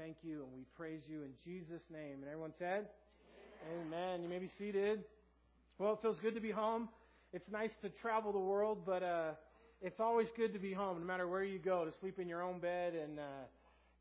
thank you and we praise you in Jesus' name. And everyone said, Amen. Amen. You may be seated. Well, it feels good to be home. It's nice to travel the world, but uh, it's always good to be home, no matter where you go, to sleep in your own bed and uh,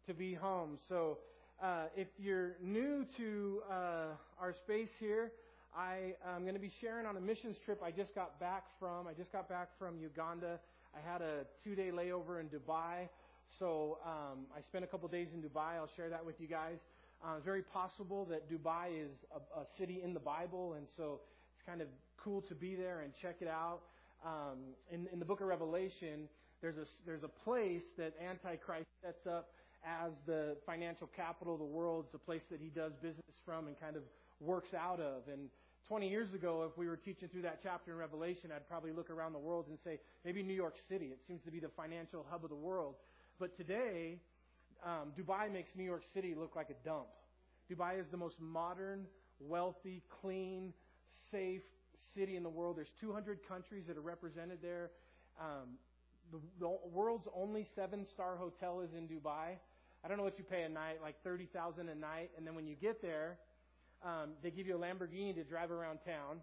to be home. So, uh, if you're new to uh, our space here, I am going to be sharing on a missions trip I just got back from. I just got back from Uganda. I had a two-day layover in Dubai, so um, I spent a couple days in Dubai. I'll share that with you guys. Uh, it's very possible that Dubai is a, a city in the Bible, and so it's kind of cool to be there and check it out. Um, in, in the book of Revelation, there's a, there's a place that Antichrist sets up as the financial capital of the world. It's a place that he does business from and kind of works out of. And 20 years ago, if we were teaching through that chapter in Revelation, I'd probably look around the world and say, maybe New York City. It seems to be the financial hub of the world. But today, um, Dubai makes New York City look like a dump. Dubai is the most modern, wealthy, clean, safe city in the world. There's 200 countries that are represented there. Um, the, the world's only seven-star hotel is in Dubai. I don't know what you pay a night, like 30,000 a night, and then when you get there, um, they give you a Lamborghini to drive around town.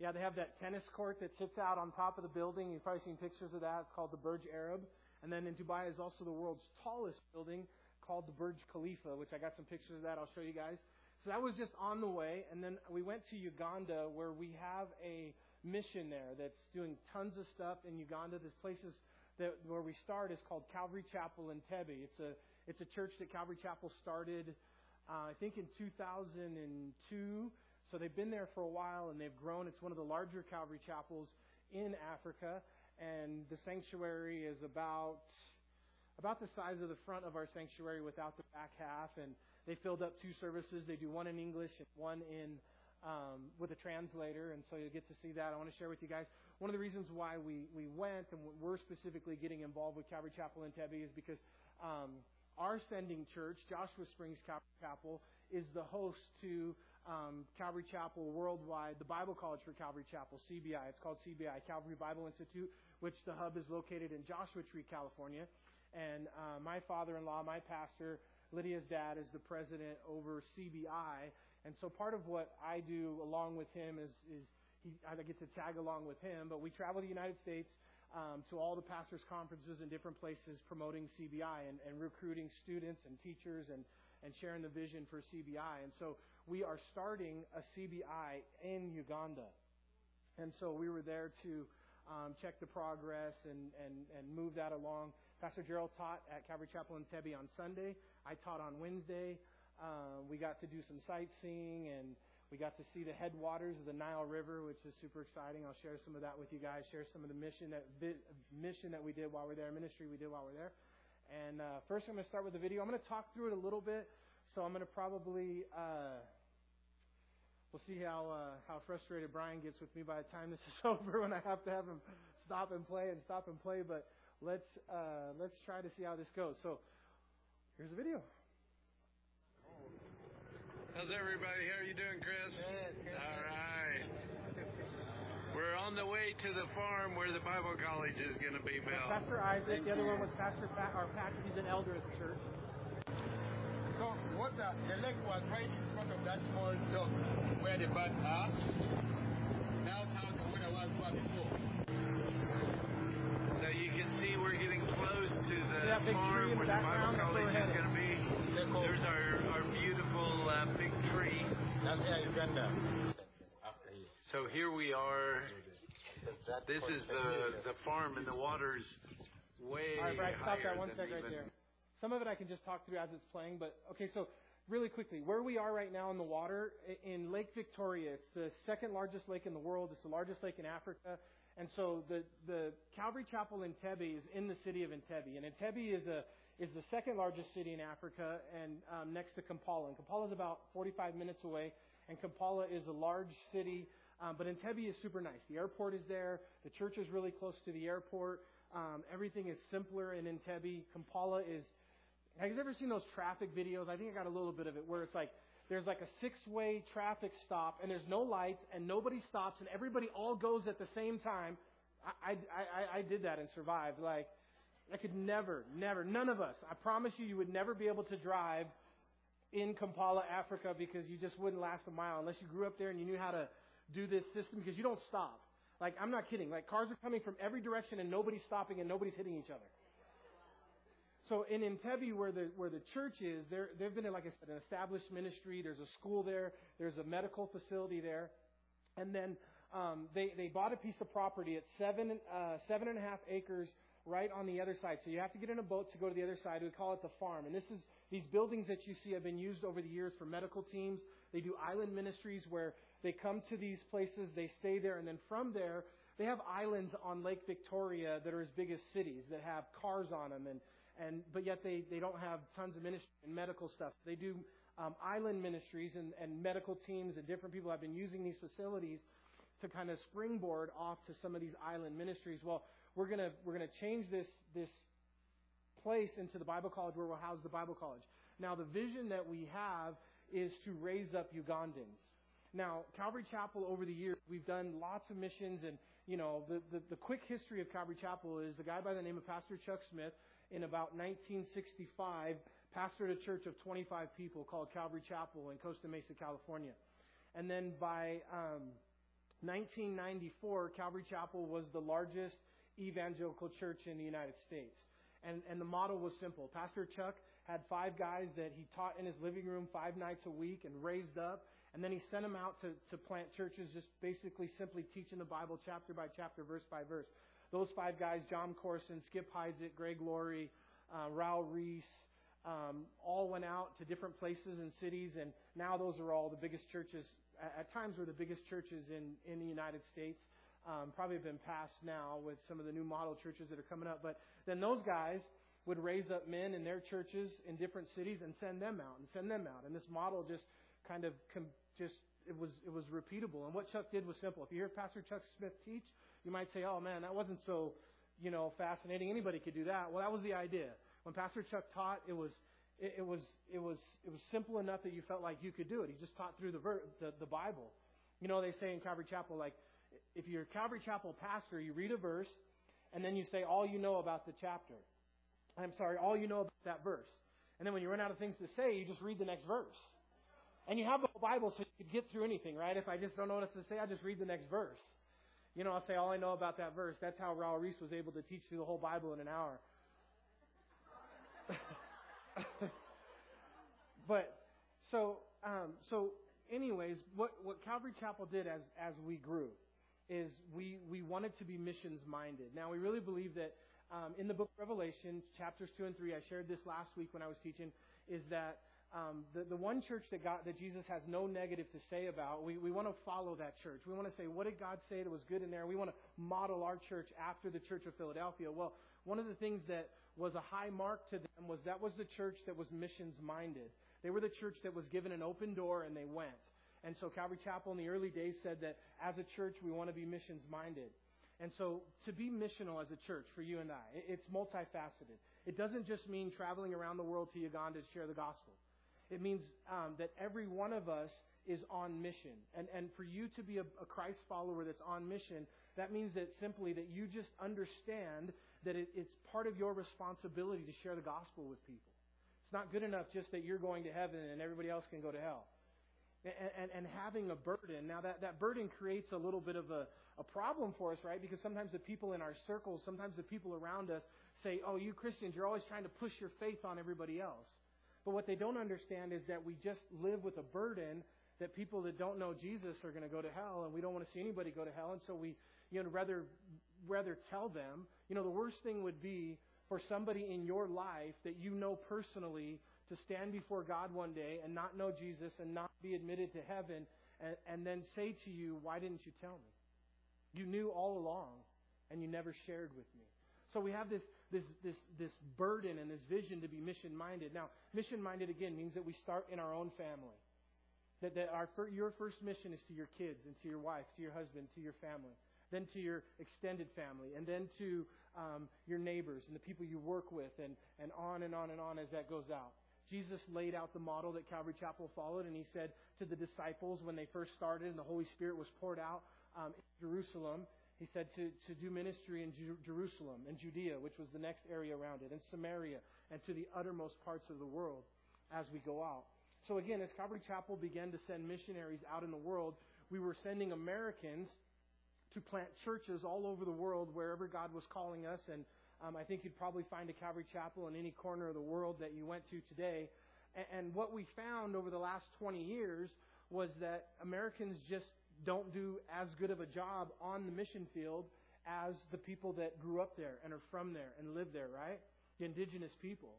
Yeah, they have that tennis court that sits out on top of the building. You've probably seen pictures of that. It's called the Burj Arab. And then in Dubai is also the world's tallest building called the Burj Khalifa, which I got some pictures of that. I'll show you guys. So that was just on the way. And then we went to Uganda where we have a mission there that's doing tons of stuff in Uganda. There's places that where we start is called Calvary Chapel in Entebbe. It's a it's a church that Calvary Chapel started uh, I think in 2002. So they've been there for a while and they've grown. It's one of the larger Calvary chapels in Africa, and the sanctuary is about about the size of the front of our sanctuary without the back half. And they filled up two services. They do one in English and one in um, with a translator, and so you'll get to see that. I want to share with you guys one of the reasons why we we went and we're specifically getting involved with Calvary Chapel in Entebbe is because. Um, our sending church, Joshua Springs Chapel, is the host to um, Calvary Chapel Worldwide, the Bible College for Calvary Chapel, CBI. It's called CBI, Calvary Bible Institute, which the hub is located in Joshua Tree, California. And uh, my father-in-law, my pastor, Lydia's dad, is the president over CBI. And so part of what I do along with him is, is he, I get to tag along with him. But we travel to the United States um, to all the pastors' conferences in different places promoting CBI and, and recruiting students and teachers and, and sharing the vision for CBI. And so we are starting a CBI in Uganda. And so we were there to um, check the progress and, and, and move that along. Pastor Gerald taught at Calvary Chapel in Entebbe on Sunday. I taught on Wednesday. Uh, we got to do some sightseeing and we got to see the headwaters of the Nile River, which is super exciting. I'll share some of that with you guys. Share some of the mission that mission that we did while we are there, ministry we did while we are there. And uh, first, I'm going to start with the video. I'm going to talk through it a little bit. So I'm going to probably uh, we'll see how uh, how frustrated Brian gets with me by the time this is over when I have to have him stop and play and stop and play. But let's uh, let's try to see how this goes. So here's the video. How's everybody? How are you doing, Chris? Good. good. All right. We're on the way to the farm where the Bible college is going to be built. Pastor Isaac. The other one was Pastor Pat, or Pat. He's an elder at the church. So what uh, the lake was right in front of that small dock where the birds are. Now how the water was before. So you can see we're getting close to the farm where the Bible college is going to be. There's our, our beautiful uh, big tree. That's Air Uganda. So here we are. This is the the farm, and the water's way All right, Brad, stop higher that one than sec right even- there. Some of it I can just talk through as it's playing, but okay, so really quickly, where we are right now in the water, in Lake Victoria, it's the second largest lake in the world. It's the largest lake in Africa. And so the, the Calvary Chapel in Entebbe is in the city of Entebbe. And Entebbe is a, is the second largest city in Africa and um, next to Kampala. And Kampala is about 45 minutes away, and Kampala is a large city, um, but Entebbe is super nice. The airport is there. The church is really close to the airport. Um, everything is simpler in Entebbe. Kampala is. Have you ever seen those traffic videos? I think I got a little bit of it where it's like there's like a six-way traffic stop and there's no lights and nobody stops and everybody all goes at the same time. I I I, I did that and survived. Like I could never, never, none of us, I promise you, you would never be able to drive in Kampala, Africa, because you just wouldn't last a mile unless you grew up there and you knew how to do this system because you don't stop. Like, I'm not kidding. Like, cars are coming from every direction and nobody's stopping and nobody's hitting each other. So in Entebbe, where the where the church is, there they've been, like I said, an established ministry. There's a school there. There's a medical facility there, and then um, they they bought a piece of property at seven uh, seven and a half acres right on the other side. So you have to get in a boat to go to the other side. We call it the farm. And this is these buildings that you see have been used over the years for medical teams. They do island ministries where they come to these places, they stay there, and then from there they have islands on Lake Victoria that are as big as cities that have cars on them and and but yet they, they don't have tons of ministry and medical stuff. They do um, island ministries and, and medical teams and different people have been using these facilities to kind of springboard off to some of these island ministries. Well, we're gonna we're gonna change this this place into the Bible college where we'll house the Bible college. Now the vision that we have is to raise up Ugandans. Now, Calvary Chapel over the years, we've done lots of missions and, you know, the, the, the quick history of Calvary Chapel is a guy by the name of Pastor Chuck Smith in about 1965 pastored a church of 25 people called Calvary Chapel in Costa Mesa, California. And then by um, 1994, Calvary Chapel was the largest evangelical church in the United States. And, and the model was simple. Pastor Chuck had five guys that he taught in his living room five nights a week and raised up. And then he sent them out to, to plant churches, just basically simply teaching the Bible chapter by chapter, verse by verse. Those five guys, Jon Courson, Skip Heitzig, Greg Laurie, uh, Raul Ries, um, all went out to different places and cities, and now those are all the biggest churches. At, at times, were the biggest churches in in the United States. Um, probably have been passed now with some of the new model churches that are coming up. But then those guys would raise up men in their churches in different cities and send them out and send them out. And this model just kind of just it was it was repeatable. And what Chuck did was simple. If you hear Pastor Chuck Smith teach, you might say, "Oh man, that wasn't so, you know, fascinating. Anybody could do that." Well, that was the idea. When Pastor Chuck taught, it was it, it was it was it was simple enough that you felt like you could do it. He just taught through the ver- the, the Bible. You know, they say in Calvary Chapel, like if you're a Calvary Chapel pastor, you read a verse, and then you say all you know about the chapter. I'm sorry, all you know about that verse. And then when you run out of things to say, you just read the next verse. And you have the whole Bible so you could get through anything, right? If I just don't know what to say, I just read the next verse. You know, I'll say all I know about that verse. That's how Raul Ries was able to teach through the whole Bible in an hour. but so um, so anyways, what what Calvary Chapel did as as we grew is we we wanted to be missions minded. Now we really believe that um, in the book of Revelation, chapters two and three, I shared this last week when I was teaching, is that um, the, the one church that, God, that Jesus has no negative to say about, we, we want to follow that church. We want to say, what did God say that was good in there? We want to model our church after the Church of Philadelphia. Well, one of the things that was a high mark to them was that was the church that was missions minded. They were the church that was given an open door and they went. And so Calvary Chapel in the early days said that as a church, we want to be missions minded. And so to be missional as a church for you and I, it's multifaceted. It doesn't just mean traveling around the world to Uganda to share the gospel. It means um, that every one of us is on mission. And, and for you to be a, a Christ follower that's on mission, that means that simply that you just understand that it, it's part of your responsibility to share the gospel with people. It's not good enough just that you're going to heaven and everybody else can go to hell. And, and, and having a burden, now that, that burden creates a little bit of a, a problem for us, right? Because sometimes the people in our circles, sometimes the people around us say, oh, you Christians, you're always trying to push your faith on everybody else. But what they don't understand is that we just live with a burden that people that don't know Jesus are going to go to hell, and we don't want to see anybody go to hell, and so we, you know, rather rather tell them. You know, the worst thing would be for somebody in your life that you know personally to stand before God one day and not know Jesus and not be admitted to heaven, and, and then say to you, "Why didn't you tell me? You knew all along, and you never shared with me." So we have this, this, this, this burden and this vision to be mission minded. Now, mission minded again means that we start in our own family. That, that our, your first mission is to your kids and to your wife, to your husband, to your family, then to your extended family, and then to um, your neighbors and the people you work with, and, and on and on and on as that goes out. Jesus laid out the model that Calvary Chapel followed, and he said to the disciples when they first started and the Holy Spirit was poured out um, Jerusalem, He said to, to do ministry in Jerusalem and Judea, which was the next area around it, and Samaria, and to the uttermost parts of the world as we go out. So again, as Calvary Chapel began to send missionaries out in the world, we were sending Americans to plant churches all over the world wherever God was calling us. And um, I think you'd probably find a Calvary Chapel in any corner of the world that you went to today. And, and what we found over the last 20 years was that Americans just don't do as good of a job on the mission field as the people that grew up there and are from there and live there, right? The indigenous people.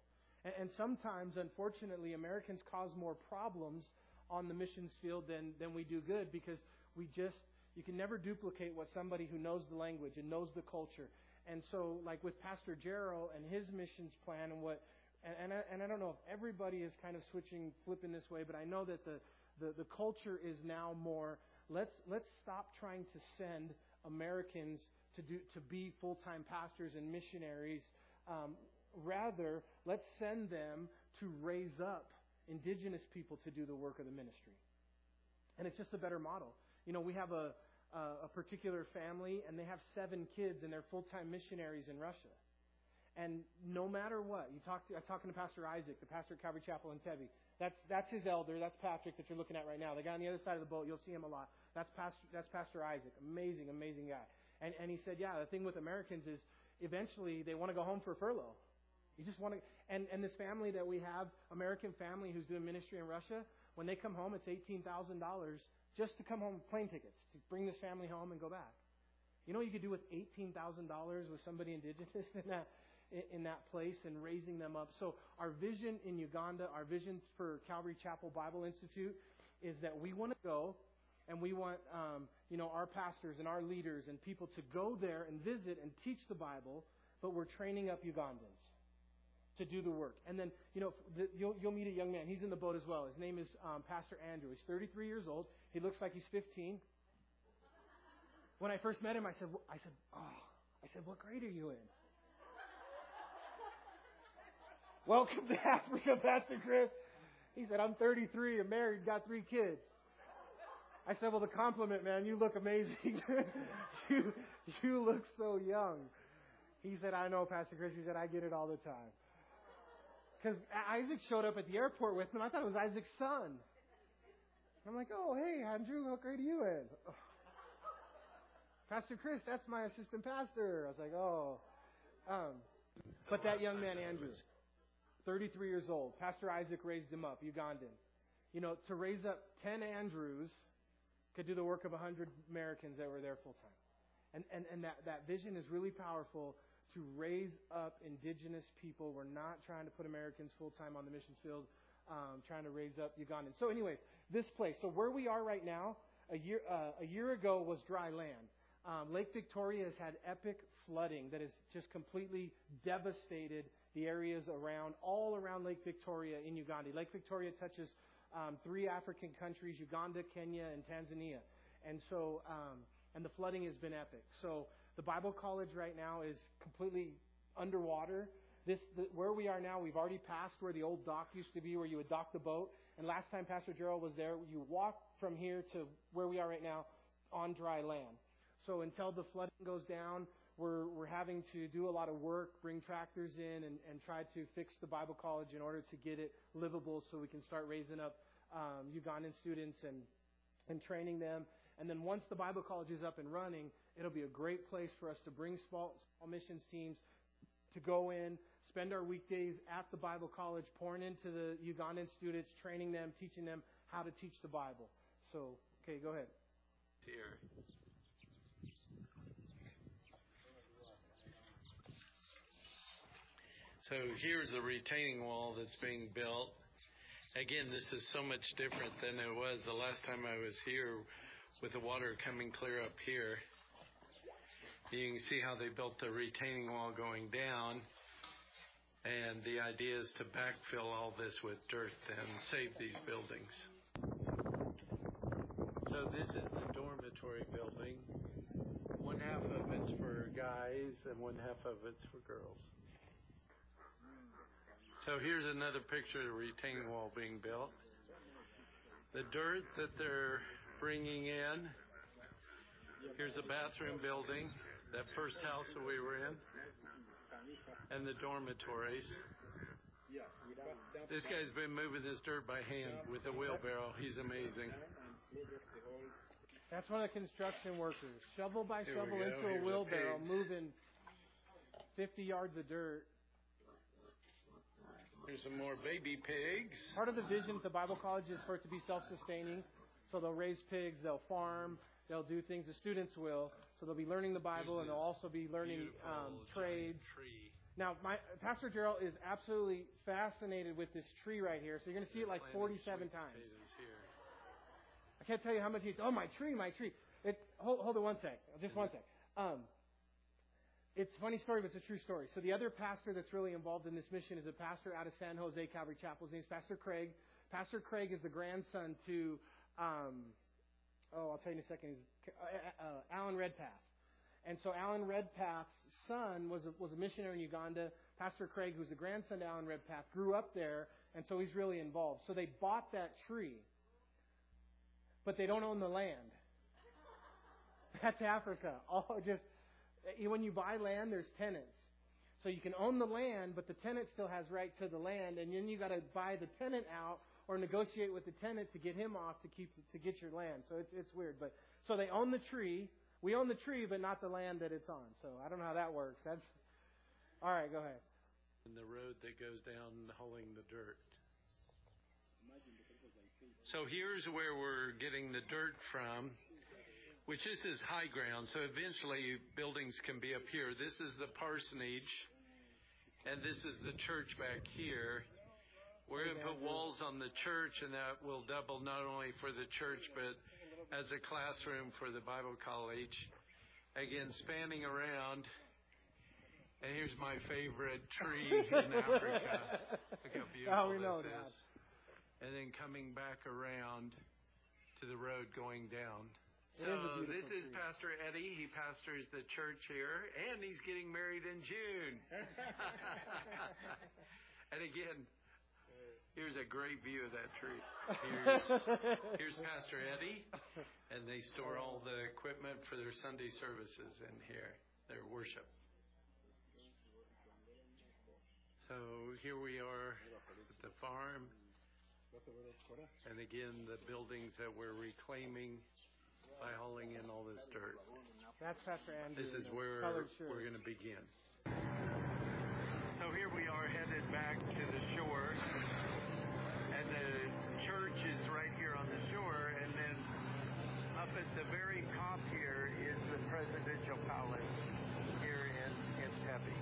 And, and sometimes, unfortunately, Americans cause more problems on the missions field than, than we do good because we just, you can never duplicate what somebody who knows the language and knows the culture. And so, like with Pastor Gerald and his missions plan and what, and, and, I, and I don't know if everybody is kind of switching, flipping this way, but I know that the, the, the culture is now more, let's, let's stop trying to send Americans to do, to be full-time pastors and missionaries. Um, Rather, let's send them to raise up indigenous people to do the work of the ministry. And it's just a better model. You know, we have a, a, a particular family, and they have seven kids, and they're full time missionaries in Russia. And no matter what, you talk to, I'm talking to Pastor Isaac, the pastor at Calvary Chapel in Entebbe. That's, that's his elder. That's Patrick that you're looking at right now. The guy on the other side of the boat, you'll see him a lot. That's Pastor, that's Pastor Isaac. Amazing, amazing guy. And, and he said, yeah, the thing with Americans is eventually they want to go home for furlough. You just want to, and, and this family that we have, American family who's doing ministry in Russia, when they come home, it's $18,000 just to come home, with plane tickets, to bring this family home and go back. You know what you could do with $18,000 with somebody indigenous in that, in that place and raising them up. So our vision in Uganda, our vision for Calvary Chapel Bible Institute is that we want to go and we want, um, you know, our pastors and our leaders and people to go there and visit and teach the Bible, but we're training up Ugandans to do the work. And then, you know, the, you'll, you'll meet a young man. He's in the boat as well. His name is um, Pastor Andrew. He's 33 years old. He looks like he's 15. When I first met him, I said, I said, oh, I said, what grade are you in? Welcome to Africa, Pastor Chris. He said, I'm 33, I'm married, got three kids. I said, well, the compliment, man, you look amazing. you, you look so young. He said, I know, Pastor Chris. He said, I get it all the time. Because Isaac showed up at the airport with him. I thought it was Isaac's son. I'm like, oh, hey, Andrew, how great are you in? Pastor Chris, that's my assistant pastor. I was like, oh. Um, but that young man, Andrew, 33 years old, Pastor Isaac raised him up, Ugandan. You know, to raise up 10 Andrews could do the work of 100 Americans that were there full time. And, and, and that, that vision is really powerful to raise up indigenous people. We're not trying to put Americans full time on the missions field, um, trying to raise up Ugandans. So, anyways, this place. So, where we are right now, a year uh, a year ago was dry land. Um, Lake Victoria has had epic flooding that has just completely devastated the areas around, all around Lake Victoria in Uganda. Lake Victoria touches um, three African countries: Uganda, Kenya, and Tanzania. And so, um, and the flooding has been epic. So the Bible College right now is completely underwater. This, the, where we are now, we've already passed where the old dock used to be, where you would dock the boat. And last time Pastor Gerald was there, you walk from here to where we are right now on dry land. So until the flooding goes down, we're, we're having to do a lot of work, bring tractors in, and, and try to fix the Bible College in order to get it livable so we can start raising up um, Ugandan students and, and training them. And then once the Bible College is up and running, It'll be a great place for us to bring small, small missions teams to go in, spend our weekdays at the Bible college, pouring into the Ugandan students, training them, teaching them how to teach the Bible. So, okay, go ahead. Here. So here's the retaining wall that's being built. Again, this is so much different than it was the last time I was here with the water coming clear up here. You can see how they built the retaining wall going down. And the idea is to backfill all this with dirt and save these buildings. So this is the dormitory building. One half of it's for guys and one half of it's for girls. So here's another picture of the retaining wall being built. The dirt that they're bringing in Here's the bathroom building, that first house that we were in, and the dormitories. This guy's been moving this dirt by hand with a wheelbarrow. He's amazing. That's one of the construction workers, shovel by Here we shovel go. into a wheelbarrow, moving 50 yards of dirt. Here's some more baby pigs. Part of the vision at the Bible College is for it to be self-sustaining. So they'll raise pigs, they'll farm, they'll do things. The students will. So they'll be learning the Bible, and they'll also be learning um, trades. Tree. Now, my Pastor Gerald is absolutely fascinated with this tree right here. So you're going to see it like 47 times. I can't tell you how much he's. Oh, my tree, my tree. It, hold, hold it one sec. Just one sec. Um, it's a funny story, but it's a true story. So the other pastor that's really involved in this mission is a pastor out of San Jose Calvary Chapel. His name's Pastor Craig. Pastor Craig is the grandson to, um, oh, I'll tell you in a second. He's, uh, uh, Alan Redpath. And so Alan Redpath's son was a, was a missionary in Uganda. Pastor Craig, who's the grandson to Alan Redpath, grew up there, and so he's really involved. So they bought that tree, but they don't own the land. That's Africa. All just Uh, when you buy land, there's tenants. So you can own the land, but the tenant still has right to the land, and then you got to buy the tenant out or negotiate with the tenant to get him off to keep to get your land. So it's it's weird, but so they own the tree. We own the tree, but not the land that it's on. So I don't know how that works. That's all right. Go ahead. And the road that goes down hauling the dirt. So here's where we're getting the dirt from, which this is high ground. So eventually buildings can be up here. This is the parsonage, and this is the church back here. We're going to put walls on the church, and that will double not only for the church, but as a classroom for the Bible college. Again, spanning around. And here's my favorite tree in Africa. Look how beautiful Oh, we know this that. is. And then coming back around to the road going down. So is a beautiful this is tree. Pastor Eddie. He pastors the church here, and he's getting married in June. and again, here's a great view of that tree. Here's, here's Pastor Eddie, and they store all the equipment for their Sunday services in here, their worship. So here we are at the farm, and again, the buildings that we're reclaiming by hauling in all this dirt. That's Pastor Andrew. This is where we're going to begin. So here we are headed back to the shore, and the church is right here on the shore, and then up at the very top here is the presidential palace here in Entebbe.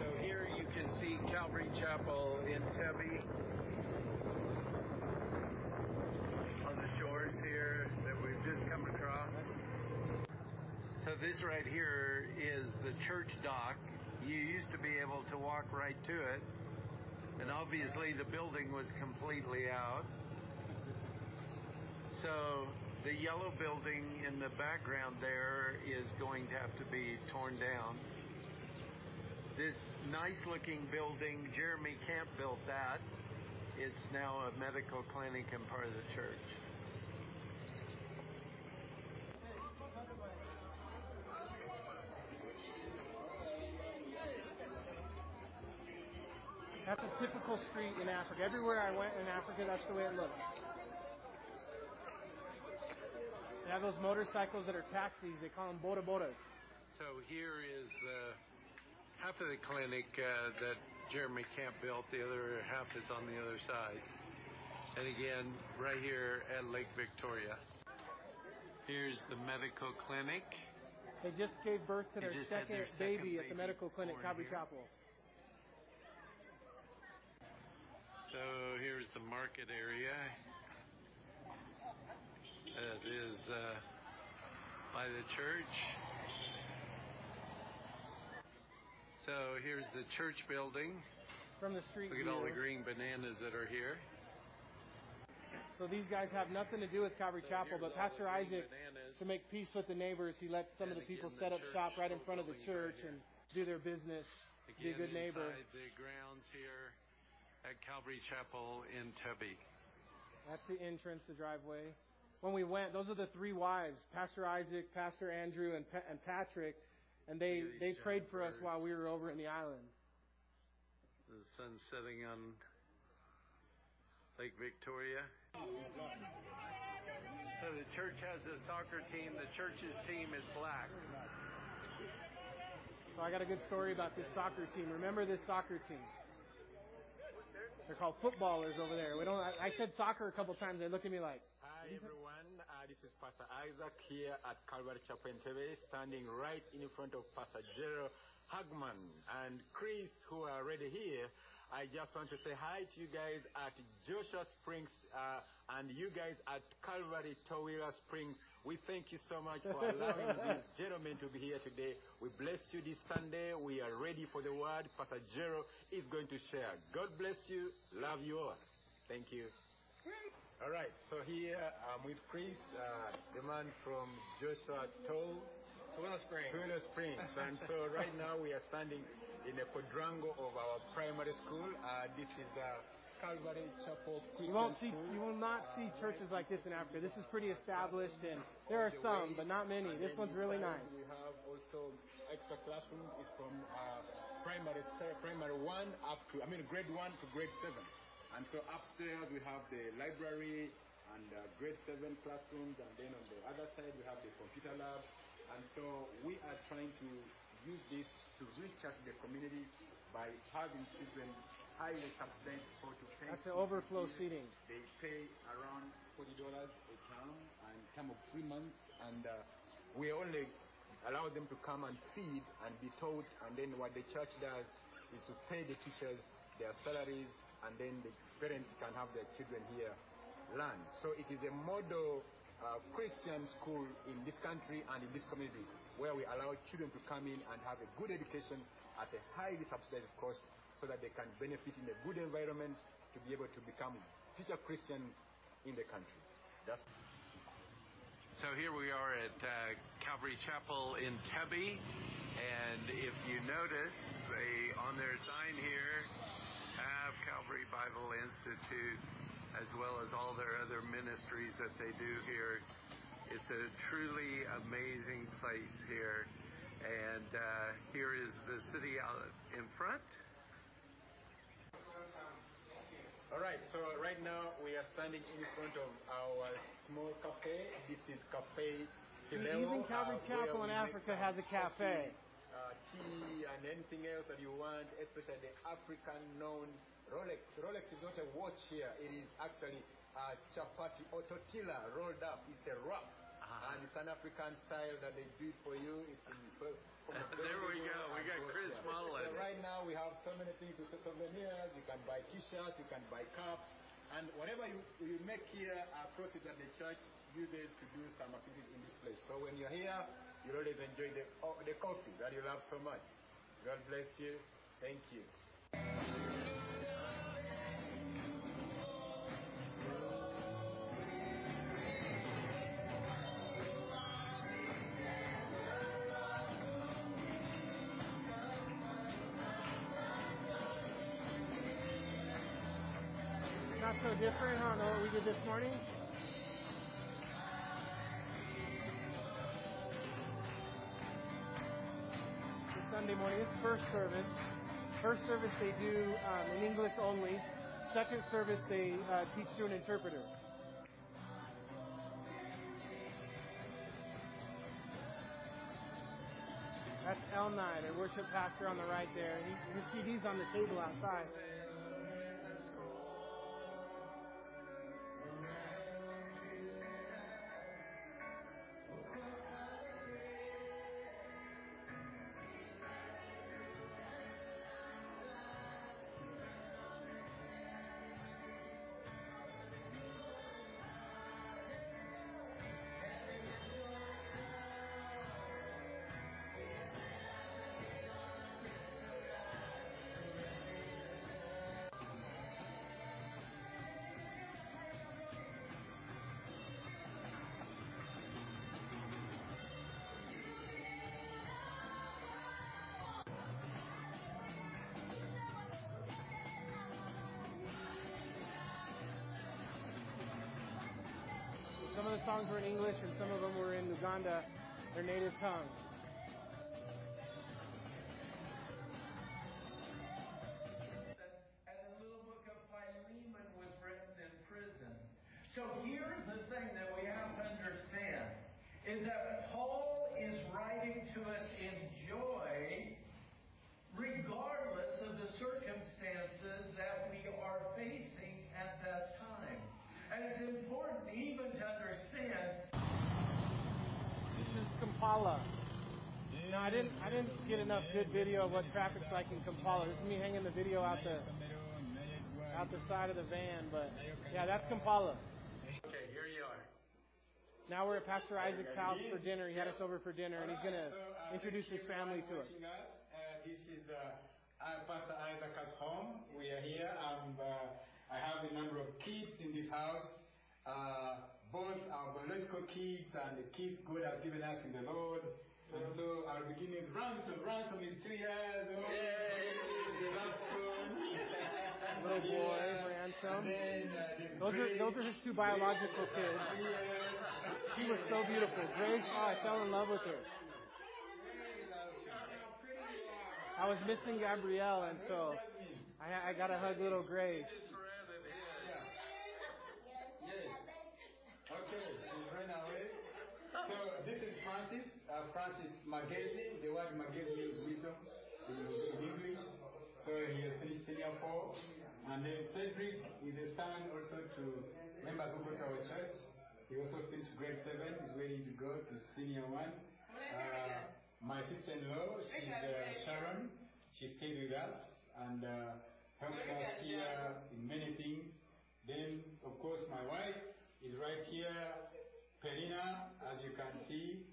So here you can see Calvary Chapel in Entebbe on here that we've just come across. So this right here is the church dock. You used to be able to walk right to it, and obviously the building was completely out. So the yellow building in the background there is going to have to be torn down. This nice looking building, Jeremy Camp built that. It's now a medical clinic and part of the church. That's a typical street in Africa. Everywhere I went in Africa, that's the way it looks. They have those motorcycles that are taxis. They call them boda bodas. So here is the half of the clinic uh, that Jeremy Camp built. The other half is on the other side. And again, right here at Lake Victoria. Here's the medical clinic. They just gave birth to They their second, their second baby at the medical clinic, here. Chapel. So here's the market area. That is uh, by the church. So here's the church building. From the street Look at all the green bananas that are here. So these guys have nothing to do with Calvary So Chapel, but Pastor Isaac, bananas. to make peace with the neighbors, he lets some of And the people set the up shop right in front of the buildings right church and do their business. Be a good neighbor. the grounds here at Calvary Chapel in Entebbe. That's the entrance, the driveway. when we went. Those are the three wives, Pastor Isaac, Pastor Andrew, and, Pa- and Patrick, and they, they prayed for us while we were over in the island. The sun's setting on Lake Victoria. So the church has a soccer team. The church's team is black. So I got a good story about this soccer team. Remember this soccer team? They're called footballers over there. We don't. I, I said soccer a couple times. They look at me like, Hi everyone, uh, this is Pastor Isaac here at Calvary Chapel in Entebbe, standing right in front of Pastor Gerald Hagman and Chris, who are already here. I just want to say hi to you guys at Joshua Springs uh, and you guys at Calvary Towira Springs. We thank you so much for allowing these gentlemen to be here today. We bless you this Sunday. We are ready for the word. Pastor Gerald is going to share. God bless you. Love you all. Thank you. All right, so here I'm with Chris, uh, the man from Joshua Toll, Willow Springs. Willow Springs. and so right now we are standing in a quadrangle of our primary school. Uh, this is uh, Calvary Chapel Christian You won't see. You will not see churches like this in Africa. This is pretty established, and there are some, but not many. This one's really nice. We have also extra classroom is from uh, primary primary one up to I mean grade one to grade seven. And so upstairs we have the library and uh, grade seven classrooms, and then on the other side we have the computer lab. And so we are trying to use this to reach out to the community by having children highly subsidized for to pay. That's the overflow seating. They pay around forty dollars a term and term of three months, and uh, we only allow them to come and feed and be taught, and then what the church does is to pay the teachers their salaries, and then the parents can have their children here learn. So it is a model uh, Christian school in this country and in this community where we allow children to come in and have a good education at a highly subsidized cost so that they can benefit in a good environment to be able to become future Christians in the country. That's So here we are at uh, Calvary Chapel in Entebbe, and if you notice, they on their sign here have Calvary Bible Institute, as well as all their other ministries that they do here. It's a truly amazing place here, and uh, here is the city out in front. All right, so right now we are standing in front of our small cafe. This is Cafe Phileo, Even Calvary uh, Chapel in Africa has a cafe. coffee, Uh, tea and anything else that you want, especially the African known Rolex. Rolex is not a watch here. It is actually a chapati or tortilla rolled up. It's a wrap. And it's an African style that they do for you. It's in, so, There we go. We got Chris here. modeling. So right now we have so many things with souvenirs. You can buy T-shirts, you can buy cups, and whatever you, you make here are proceeds that the church uses to do some activities in this place. So when you're here, you'll always enjoy the oh, the coffee that you love so much. God bless you. Thank you. Different, huh? Know what we did this morning? This Sunday morning, it's first service. First service they do um, in English only. Second service they uh, teach through an interpreter. That's L9, their worship pastor on the right there. He, his CD's on the table outside. Songs were in English and some of them were in Luganda, their native tongue. Didn't. Get enough good video of what traffic's like in Kampala. This is me hanging the video out the out the side of the van, but yeah, that's Kampala. Okay, here you are. Now we're at Pastor Isaac's house for dinner. He had us over for dinner, and he's gonna introduce his family to us. This is uh, Pastor Isaac's home. We are here. and uh, I have a number of kids in this house. Uh, both our biological kids and the kids God has given us in the Lord. And so our beginning is ransom. Ransom is two years old. Ransom. Little boy, Yeah. ransom. Then, uh, there's Those are those are his two biological kids. Yeah. She was so beautiful. Grace, oh, I fell in love with her. I was missing Gabrielle, and so I, I got to hug little Grace. Yes. Okay, she's run away. So this is Francis. Uh, Francis Magezi. The word Magezi means wisdom in, English. So he has finished senior four. And then Cedric is a son also to members who go to our church. He also finished grade seven. He's waiting to go to senior one. Uh, my sister-in-law, she's uh, Sharon. She stays with us and uh, helps us here in many things. Then, of course, my wife is right here, Perina, as you can see.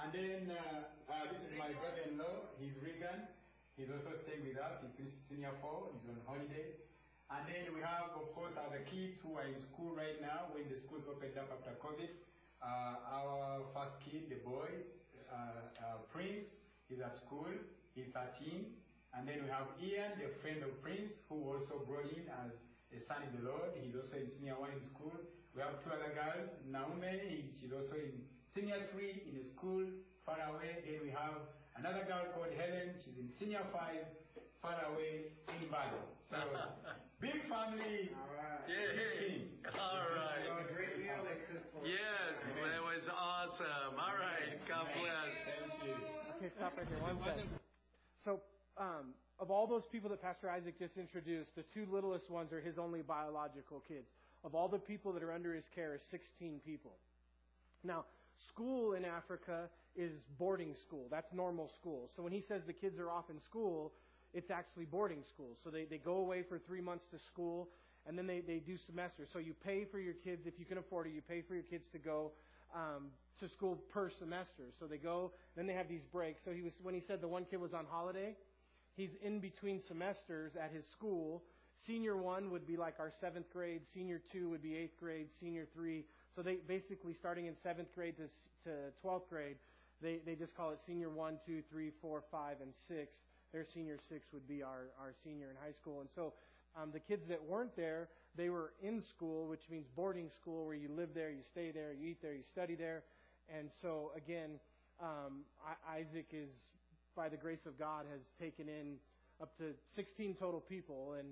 And then, uh, uh, this is my brother-in-law, he's Regan. He's also staying with us. He finished senior four. He's on holiday. And then we have, of course, other kids who are in school right now when the schools opened up after COVID. Uh, our first kid, the boy, uh, uh, Prince, is at school. He's 13. And then we have Ian, the friend of Prince, who also brought in as a son in the Lord. He's also in senior one in school. We have two other girls. Naomi, she's also in senior three in the school, far away. Then we have another girl called Helen. She's in senior five, far away in Mbale. So, big family. Yeah. King. All right. great meal they cooked for Yes, that was awesome. All right, God bless. Thank you. Okay, stop right here. One second. So, um, of all those people that Pastor Isaac just introduced, the two littlest ones are his only biological kids. Of all the people that are under his care is 16 people. Now, school in Africa is boarding school. That's normal school. So when he says the kids are off in school, it's actually boarding school. So they, they go away for three months to school, and then they, they do semesters. So you pay for your kids, if you can afford it, you pay for your kids to go um, to school per semester. So they go, then they have these breaks. So he was when he said the one kid was on holiday, he's in between semesters at his school. Senior one would be like our seventh grade. Senior two would be eighth grade. Senior three. So they basically starting in seventh grade to to twelfth grade, they they just call it senior one, two, three, four, five, and six. Their senior six would be our our senior in high school. And so um, the kids that weren't there, they were in school, which means boarding school, where you live there, you stay there, you eat there, you study there. And so again, um, Isaac is, by the grace of God, has taken in up to 16 total people, and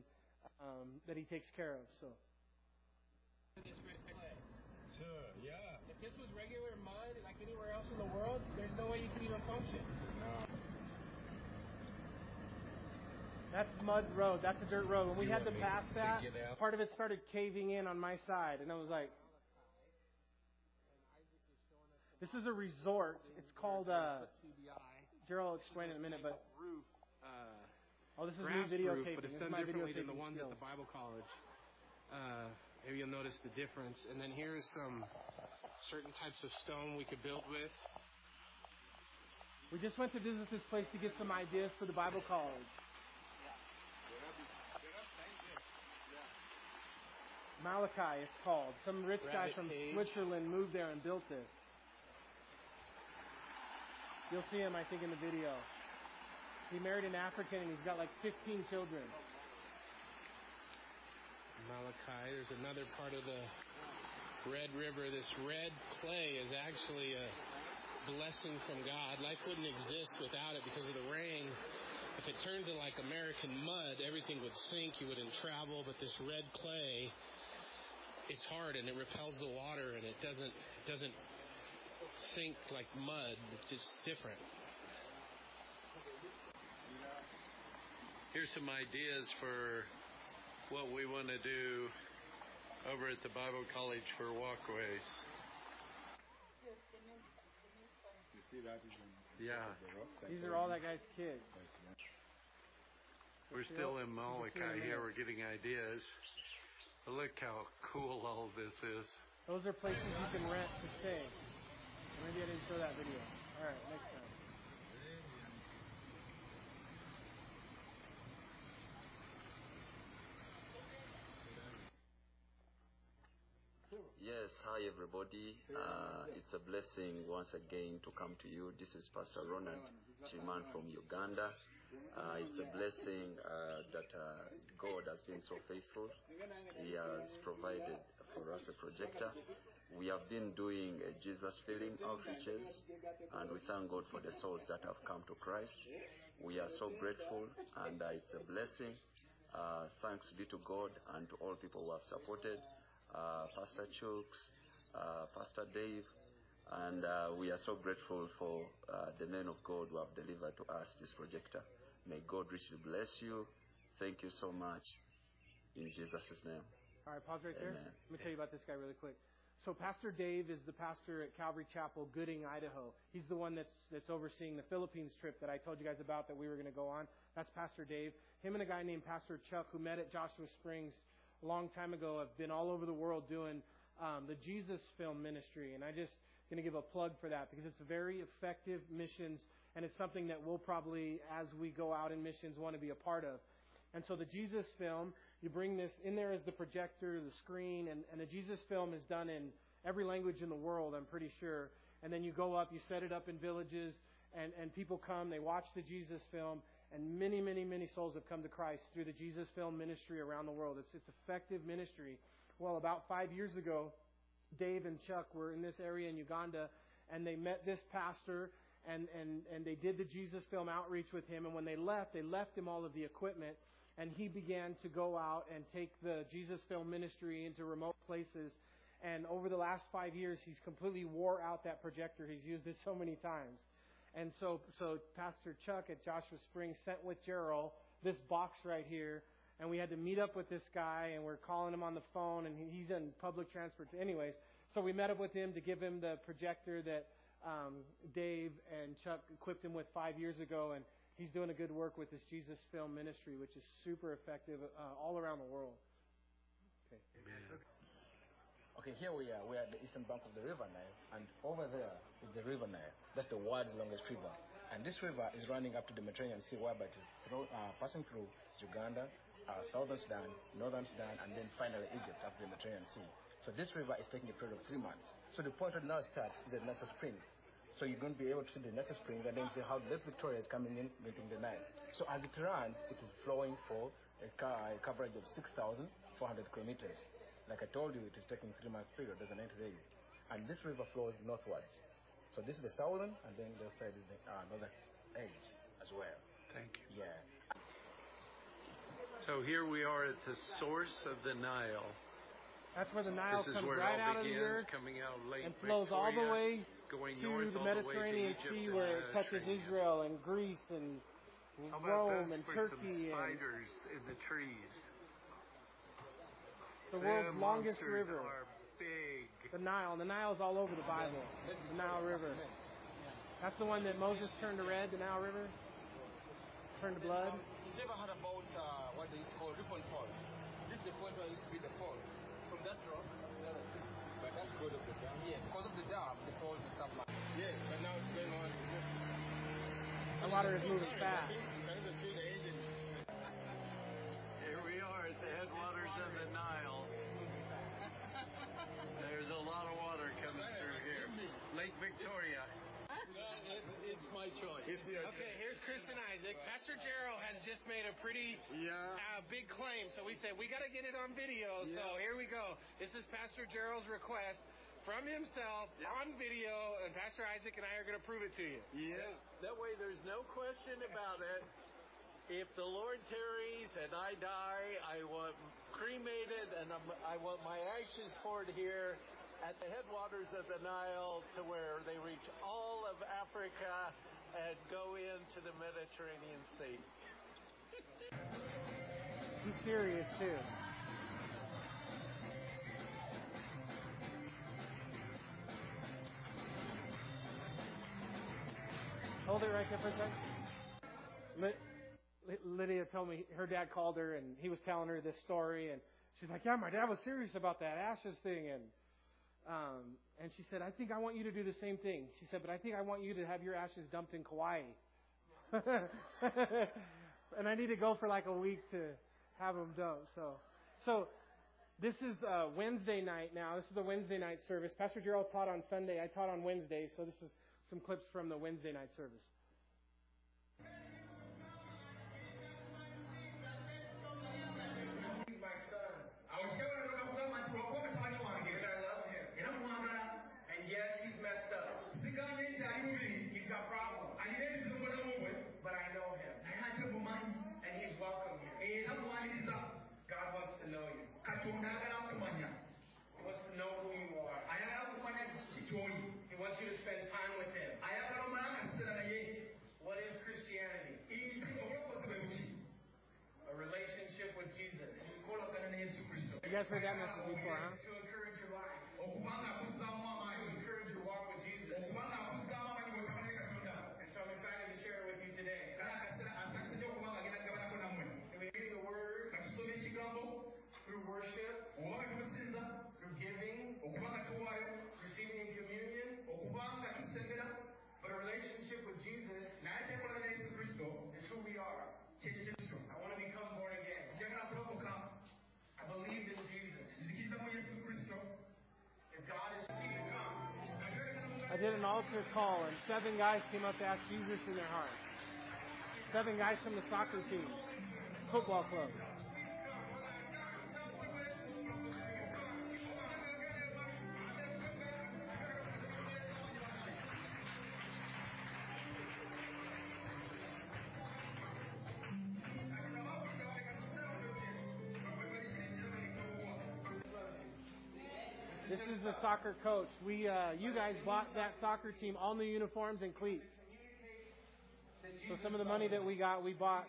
um, that he takes care of. So. Sure, yeah. If this was regular mud, like anywhere else in the world, there's no way you could even function. No. That's mud road. That's a dirt road. When we You had to pass that, get out? part of it started caving in on my side, and I was like, "This is a resort. It's called." Uh, Gerald will explain in a minute, but Roof, uh, oh, this is me grass videotaping. but it's done differently than the videotaping ones skills. at the Bible College. Uh, maybe you'll notice the difference. And then here's some certain types of stone we could build with. We just went to visit this place to get some ideas for the Bible college. Malachi, it's called. Some rich guy from cage. Switzerland moved there and built this. You'll see him, I think, in the video. He married an African and he's got like 15 children. Malachi. There's another part of the Red River, this red clay is actually a blessing from God. Life wouldn't exist without it because of the rain. If it turned to like American mud, everything would sink, you wouldn't travel, but this red clay, it's hard and it repels the water and it doesn't doesn't sink like mud. It's just different. Here's some ideas for what we want to do over at the Bible College for walkways. You see that is on Yeah. the rocks. I These are all that guy's kids. We're still in Molokai here. We're getting ideas. But look how cool all this is. Those are places you can rent to stay. Maybe I didn't show that video. All right, next time. Yes, hi everybody. Uh, it's a blessing once again to come to you. This is Pastor Ronald Chiman from Uganda. Uh, it's a blessing uh, that uh, God has been so faithful. He has provided for us a projector. We have been doing Jesus film outreaches, and we thank God for the souls that have come to Christ. We are so grateful, and uh, it's a blessing. Uh, thanks be to God and to all people who have supported Pastor Chuck, uh, Pastor Dave, and uh, we are so grateful for uh, the men of God who have delivered to us this projector. May God richly bless you. Thank you so much. In Jesus' name. All right, pause right there. Let me tell you about this guy really quick. So Pastor Dave is the pastor at Calvary Chapel, Gooding, Idaho. He's the one that's that's overseeing the Philippines trip that I told you guys about that we were going to go on. That's Pastor Dave. Him and a guy named Pastor Chuck who met at Joshua Springs a long time ago I've been all over the world doing um, the Jesus Film Ministry, and I just going to give a plug for that because it's very effective missions, and it's something that we'll probably, as we go out in missions, want to be a part of. And so the Jesus film, you bring this in there as the projector, the screen, and, and the Jesus film is done in every language in the world, I'm pretty sure. And then you go up, you set it up in villages, and, and people come, they watch the Jesus film, and many, many, many souls have come to Christ through the Jesus film ministry around the world. It's, it's effective ministry. Well, about five years ago, Dave and Chuck were in this area in Uganda, and they met this pastor, and, and, and they did the Jesus film outreach with him. And when they left, they left him all of the equipment, and he began to go out and take the Jesus film ministry into remote places. And over the last five years, he's completely wore out that projector. He's used it so many times. And so, so Pastor Chuck at Joshua Springs sent with Gerald this box right here, and we had to meet up with this guy, and we're calling him on the phone, and he's in public transport. Anyways, so we met up with him to give him the projector that um, Dave and Chuck equipped him with five years ago, and he's doing a good work with this Jesus Film Ministry, which is super effective uh, all around the world. Okay. Okay, here we are. We are at the eastern bank of the River Nile, and over there is the River Nile. That's the world's longest river. And this river is running up to the Mediterranean Sea, whereby it is through, uh, passing through Uganda, uh, southern Sudan, northern Sudan, and then finally Egypt up the Mediterranean Sea. So this river is taking a period of three months. So the point where now starts is at Natural Springs. So you're going to be able to see the Natural Springs and then see how Lake Victoria is coming in into the Nile. So as it runs, it is flowing for a, a coverage of 6,400 kilometers. Like I told you, it is taking three months period, that's 90 days. And this river flows northwards. So this is the southern, and then the other side is the uh, northern edge as well. Thank you. Yeah. So here we are at the source of the Nile. That's where the Nile this is comes where right it out all of the begins, earth coming out of Lake and flows all the way going to north the Mediterranean the way to Sea where it touches Israel and Greece and How about Rome this and for Turkey some and spiders in the trees? The world's Them longest river. are big. The Nile. And the Nile's all over the Bible. The Nile River. That's the one that Moses turned to red, the Nile River? Turned to blood? You ever heard about uh, what they call Ripon Fall? This is the point where it used to be the fall. From that rock, but that's because of the dam. Yes, because of the dam, the falls is submerged. Yes, but now it's going on. The water is moving fast. Here we are at the headwaters of the Nile. There's a lot of water coming through here. Lake Victoria. It's my choice. It's your Okay, here's Chris and Isaac. Pastor Pastor Gerald has just made a pretty Yeah. uh, big claim, so we said we got to get it on video. So here we go. This is Pastor Gerald's request from himself on video, and Pastor Isaac and I are going to prove it to you. Yeah. That way, there's no question about it. If the Lord tarries and I die, I want cremated and I'm, I want my ashes poured here at the headwaters of the Nile to where they reach all of Africa and go into the Mediterranean Sea. He's serious too. Hold it right there for a second. Lydia told me her dad called her and he was telling her this story and she's like, "Yeah, my dad was serious about that ashes thing." And um, and she said, "I think I want you to do the same thing." She said, "But I think I want you to have your ashes dumped in Kauai." and I need to go for like a week to have them dumped. So, so this is uh, Wednesday night now. This is the Wednesday night service. Pastor Gerald taught on Sunday. I taught on Wednesday. So this is some clips from the Wednesday night service. You guys heard that message before, huh? To encourage your life. To encourage your walk with Jesus. And so I'm excited to share it with you today. We're reading the word through worship, through giving, receiving communion, but a relationship with Jesus is who we are. I want to become born again. I believe in Jesus. If God is seeking to come, I did an altar call, and seven guys came up to ask Jesus in their heart. Seven guys from the soccer team, football club. Soccer coach. We, uh, you guys bought that soccer team all new uniforms and cleats. So some of the money that we got, we bought.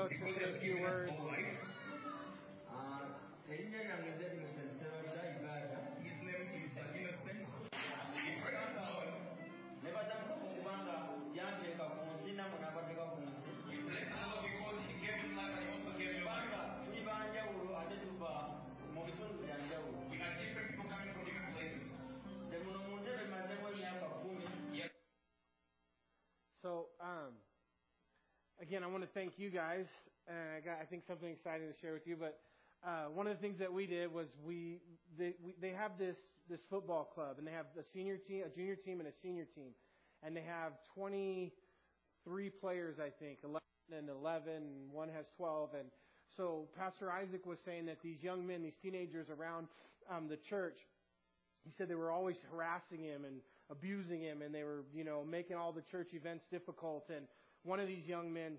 Coach say a few words. Again, I want to thank you guys. And I got, I think, something exciting to share with you. But uh, one of the things that we did was we they, we they have this this football club, and they have a senior team, a junior team, and a senior team, and they have 23 players, I think, 11 and 11, and one has 12. And so, Pastor Isaac was saying that these young men, these teenagers around um, the church, he said they were always harassing him and abusing him and they were, you know, making all the church events difficult. And one of these young men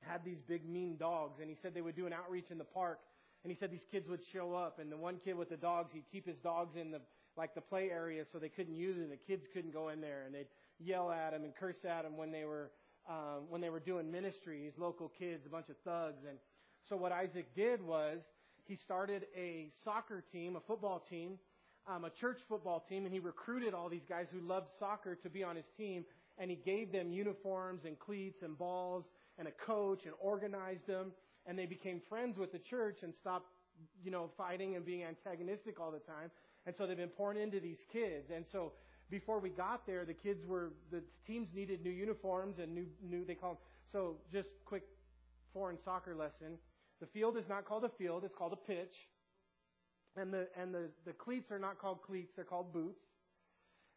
had these big mean dogs, and he said they would do an outreach in the park, and he said these kids would show up, and the one kid with the dogs, he'd keep his dogs in the like the play area so they couldn't use it, and the kids couldn't go in there, and they'd yell at him and curse at him when they were um, when they were doing ministry. These local kids, a bunch of thugs, and so what Isaac did was he started a soccer team, a football team, um, a church football team, and he recruited all these guys who loved soccer to be on his team, and he gave them uniforms and cleats and balls and a coach and organized them, and they became friends with the church and stopped, you know, fighting and being antagonistic all the time. And so they've been pouring into these kids. And so before we got there, the kids were the teams needed new uniforms and new new they call them. So just quick foreign soccer lesson. The field is not called a field; it's called a pitch. And the and the the cleats are not called cleats; they're called boots.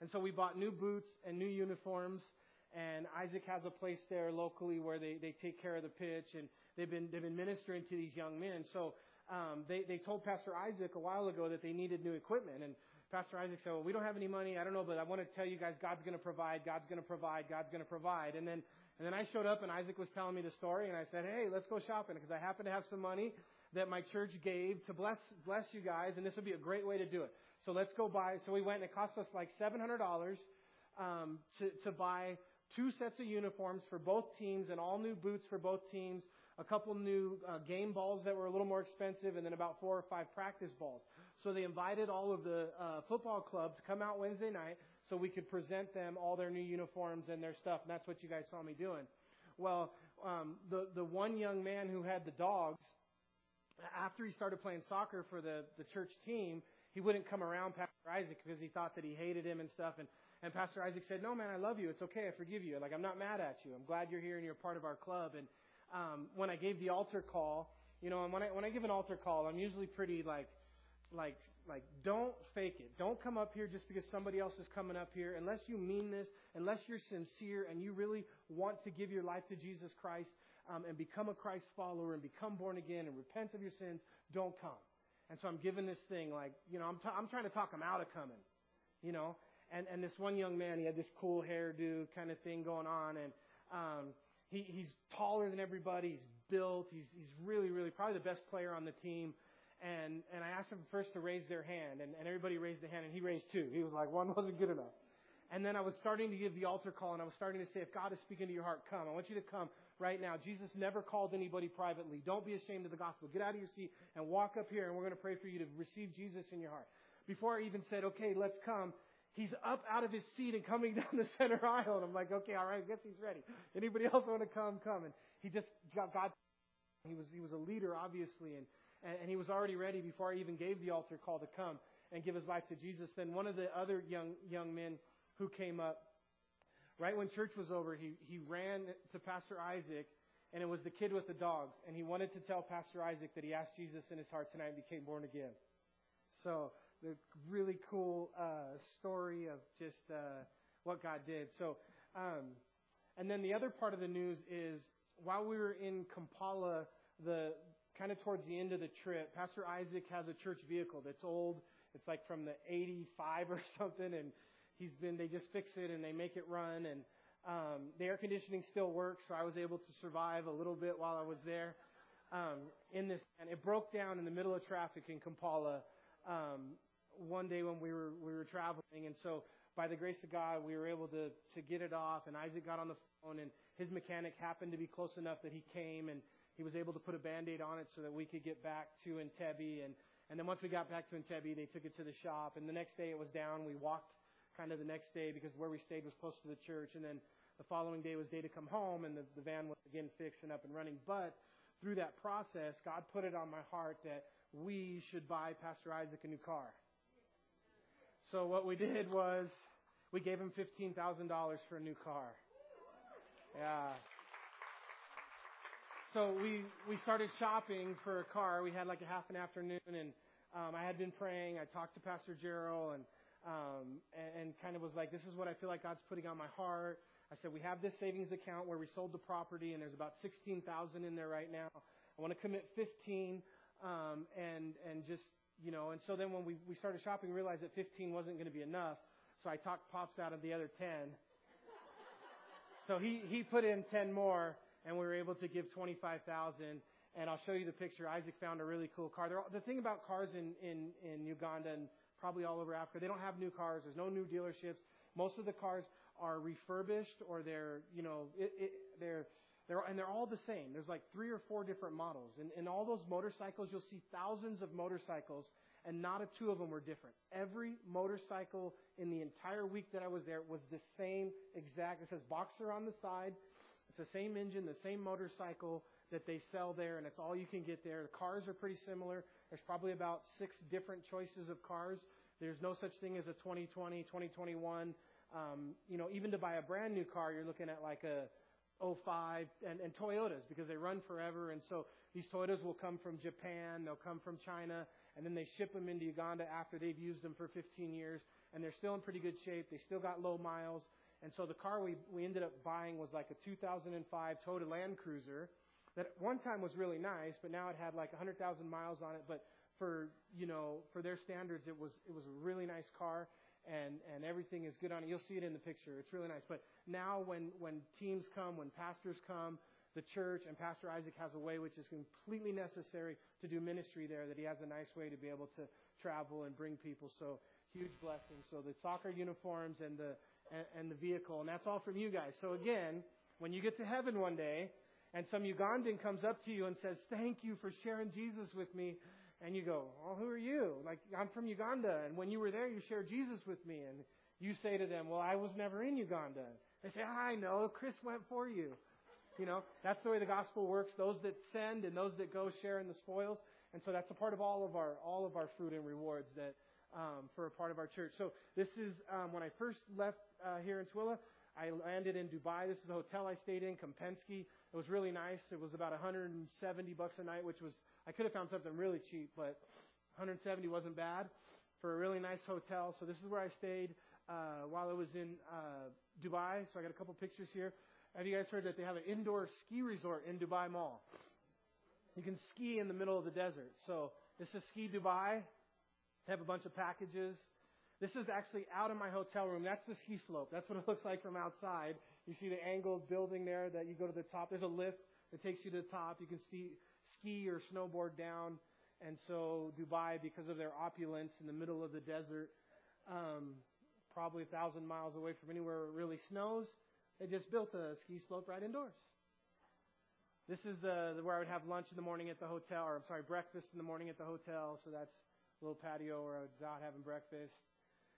And so we bought new boots and new uniforms. And Isaac has a place there locally where they, they take care of the pitch and they've been, they've been ministering to these young men. So, um, they, they told Pastor Isaac a while ago that they needed new equipment. And Pastor Isaac said, well, we don't have any money. I don't know, but I want to tell you guys God's going to provide. God's going to provide. God's going to provide. And then, and then I showed up and Isaac was telling me the story and I said, hey, let's go shopping because I happen to have some money that my church gave to bless, bless you guys and this would be a great way to do it. So let's go buy. So we went and it cost us like $700, um, to, to buy two sets of uniforms for both teams and all new boots for both teams, a couple new uh, game balls that were a little more expensive, and then about four or five practice balls. So they invited all of the uh, football clubs to come out Wednesday night so we could present them all their new uniforms and their stuff. And that's what you guys saw me doing. Well, um, the the one young man who had the dogs, after he started playing soccer for the the church team, he wouldn't come around Pastor Isaac because he thought that he hated him and stuff. And and Pastor Isaac said, "No, man, I love you. It's okay. I forgive you. Like I'm not mad at you. I'm glad you're here and you're part of our club." And um, when I gave the altar call, you know, and when I when I give an altar call, I'm usually pretty like like like don't fake it. Don't come up here just because somebody else is coming up here unless you mean this, unless you're sincere and you really want to give your life to Jesus Christ um, and become a Christ follower and become born again and repent of your sins. Don't come. And so I'm giving this thing like you know I'm t- I'm trying to talk them out of coming, you know. And and this one young man, he had this cool hairdo kind of thing going on, and um, he he's taller than everybody. He's built. He's he's really really probably the best player on the team and and I asked them first to raise their hand, and, and everybody raised their hand, and he raised two. He was like, one wasn't good enough. And then I was starting to give the altar call, and I was starting to say, if God is speaking to your heart, come. I want you to come right now. Jesus never called anybody privately. Don't be ashamed of the gospel. Get out of your seat and walk up here, and we're going to pray for you to receive Jesus in your heart. Before I even said, okay, let's come, he's up out of his seat and coming down the center aisle, and I'm like, okay, all right, I guess he's ready. Anybody else want to come? Come. And he just got God. He was he was a leader, obviously, and and, and he was already ready before I even gave the altar call to come and give his life to Jesus. Then one of the other young young men who came up, right when church was over, he he ran to Pastor Isaac, and it was the kid with the dogs, and he wanted to tell Pastor Isaac that he asked Jesus in his heart tonight and became born again. So the really cool uh, story of just uh, what God did. So, um, and then the other part of the news is while we were in Kampala, the kind of towards the end of the trip, Pastor Isaac has a church vehicle that's old. It's like from the 85 or something, and he's been, they just fix it and they make it run, and um, the air conditioning still works, so I was able to survive a little bit while I was there. Um, in this, and it broke down in the middle of traffic in Kampala um, one day when we were we were traveling, and so by the grace of God, we were able to to get it off. And Isaac got on the phone, and his mechanic happened to be close enough that he came and he was able to put a band-aid on it so that we could get back to Entebbe. And, and then once we got back to Entebbe, they took it to the shop. And the next day it was down. We walked kind of the next day because where we stayed was close to the church. And then the following day was day to come home, and the, the van was again fixed and up and running. But through that process, God put it on my heart that we should buy Pastor Isaac a new car. So what we did was we gave him $15,000 for a new car. Yeah so we we started shopping for a car. We had like a half an afternoon, and um, I had been praying. I talked to Pastor Gerald, and, um, and and kind of was like, this is what I feel like God's putting on my heart. I said we have this savings account where we sold the property, and there's about sixteen thousand in there right now. I want to commit fifteen, um, and and just you know. And so then when we we started shopping, we realized that fifteen wasn't going to be enough. So I talked pops out of the other ten. So he he put in ten more and we were able to give 25,000. And I'll show you the picture. Isaac found a really cool car. All, the thing about cars in, in, in Uganda and probably all over Africa, they don't have new cars. There's no new dealerships. Most of the cars are refurbished or they're, you know, it, it, they're, they're, and they're all the same. There's like three or four different models. And in all those motorcycles, you'll see thousands of motorcycles and not a two of them were different. Every motorcycle in the entire week that I was there was the same exact. It says Boxer on the side. It's the same engine, the same motorcycle that they sell there, and it's all you can get there. The cars are pretty similar. There's probably about six different choices of cars. There's no such thing as a 2020, 2021. Um, you know, even to buy a brand new car, you're looking at like a 05 and, and Toyotas because they run forever. And so these Toyotas will come from Japan, they'll come from China, and then they ship them into Uganda after they've used them for 15 years, and they're still in pretty good shape. They still got low miles. And so the car we, we ended up buying was like a 2005 Toyota Land Cruiser that at one time was really nice, but now it had like 100,000 miles on it. But for, you know, for their standards, it was, it was a really nice car and, and everything is good on it. You'll see it in the picture. It's really nice. But now when, when teams come, when pastors come, the church and Pastor Isaac has a way which is completely necessary to do ministry there, that he has a nice way to be able to travel and bring people. So huge blessing. So the soccer uniforms and the, and, and the vehicle, and that's all from you guys. So again, when you get to heaven one day, and some Ugandan comes up to you and says, Thank you for sharing Jesus with me. And you go, Well, who are you? Like, I'm from Uganda. And when you were there, you shared Jesus with me. And you say to them, Well, I was never in Uganda. They say, I know. Chris went for you. You know, that's the way the gospel works. Those that send and those that go share in the spoils. And so that's a part of all of our, all of our fruit and rewards that, um, for a part of our church. So this is, um, when I first left, uh, here in Twila, I landed in Dubai. This is the hotel I stayed in, Kempinski. It was really nice. It was about 170 bucks a night, which was I could have found something really cheap, but 170 wasn't bad for a really nice hotel. So this is where I stayed uh, while I was in uh, Dubai. So I got a couple pictures here. Have you guys heard that they have an indoor ski resort in Dubai Mall? You can ski in the middle of the desert. So this is Ski Dubai. They have a bunch of packages. This is actually out of my hotel room. That's the ski slope. That's what it looks like from outside. You see the angled building there that you go to the top. There's a lift that takes you to the top. You can ski, ski or snowboard down. And so Dubai, because of their opulence in the middle of the desert, um, probably a thousand miles away from anywhere it really snows, they just built a ski slope right indoors. This is the, where I would have lunch in the morning at the hotel, or I'm sorry, breakfast in the morning at the hotel. So that's a little patio where I was out having breakfast.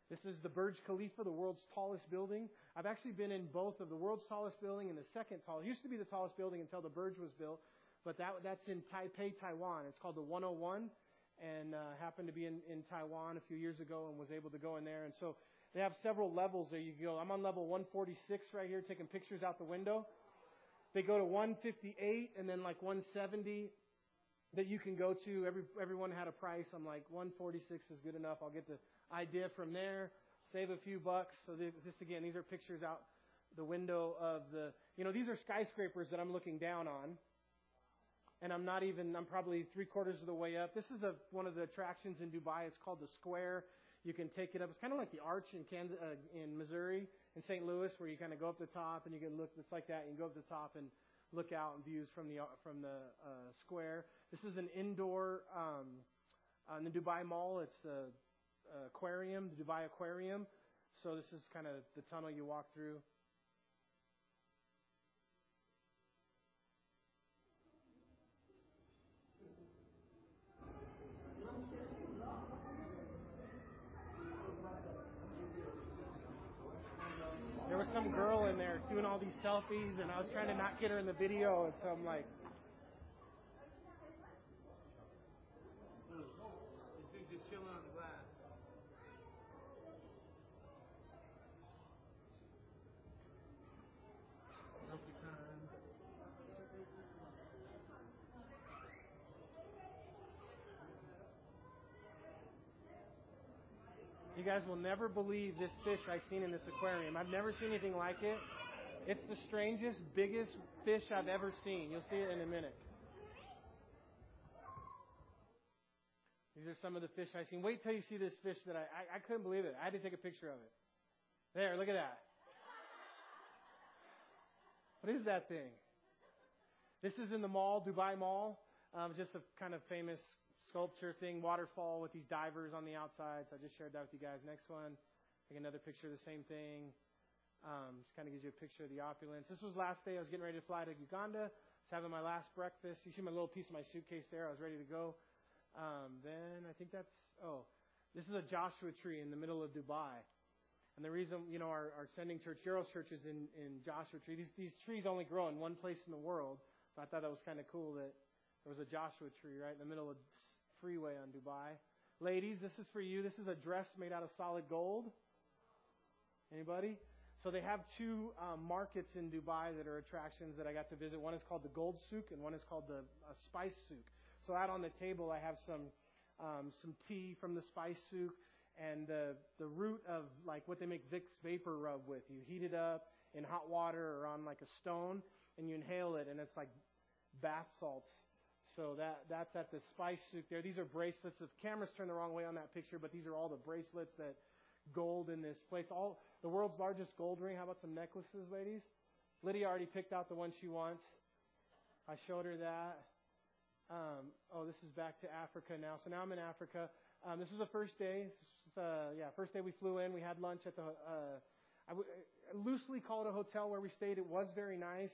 This is the Burj Khalifa, the world's tallest building. I've actually been in both of the world's tallest building and the second tallest. It used to be the tallest building until the Burj was built, but that, that's in Taipei, Taiwan. It's called the 101 and uh, happened to be in, in Taiwan a few years ago and was able to go in there. And so they have several levels there you can go. I'm on level 146 right here taking pictures out the window. They go to 158 and then like 170 that you can go to. Every everyone had a price. I'm like 146 is good enough. I'll get the idea from there, save a few bucks. So this, this again, these are pictures out the window of the, you know, these are skyscrapers that I'm looking down on. And I'm not even, I'm probably three quarters of the way up. This is a, one of the attractions in Dubai. It's called the Square. You can take it up. It's kind of like the Arch in Kansas, uh, in Missouri, in St. Louis, where you kind of go up the top and you can look. It's like that. You can go up the top and look out and views from the from the uh, square. This is an indoor um, on the Dubai Mall. It's a aquarium, the Dubai Aquarium. So this is kind of the tunnel you walk through. There was some girl in there doing all these selfies, and I was trying to not get her in the video, and so I'm like, guys will never believe this fish I've seen in this aquarium. I've never seen anything like it. It's the strangest, biggest fish I've ever seen. You'll see it in a minute. These are some of the fish I've seen. Wait till you see this fish that I, I, I couldn't believe it. I had to take a picture of it. There, look at that. What is that thing? This is in the mall, Dubai Mall. Um, just a kind of famous sculpture thing, waterfall with these divers on the outside. So I just shared that with you guys. Next one, like another picture of the same thing. Um, just kind of gives you a picture of the opulence. This was last day. I was getting ready to fly to Uganda. I was having my last breakfast. You see my little piece of my suitcase there. I was ready to go. Um, then I think that's oh, this is a Joshua tree in the middle of Dubai. And the reason, you know, our, our sending church, Gerald's church, is in, in Joshua tree. These, these trees only grow in one place in the world. So I thought that was kind of cool that there was a Joshua tree right in the middle of freeway on Dubai. Ladies, this is for you. This is a dress made out of solid gold. Anybody? So they have two um, markets in Dubai that are attractions that I got to visit. One is called the Gold Souk, and one is called the uh, Spice Souk. So out on the table, I have some um, some tea from the Spice Souk and the the root of like what they make Vicks vapor rub with. You heat it up in hot water or on like a stone, and you inhale it, and it's like bath salts. So that that's at the Spice Souk there. These are bracelets. The cameras turned the wrong way on that picture, but these are all the bracelets that gold in this place. All the world's largest gold ring. How about some necklaces, ladies? Lydia already picked out the one she wants. I showed her that. Um, oh, this is back to Africa now. So now I'm in Africa. Um, this was the first day. Was, uh, yeah, first day we flew in. We had lunch at the. Uh, I w- loosely call it a hotel where we stayed. It was very nice.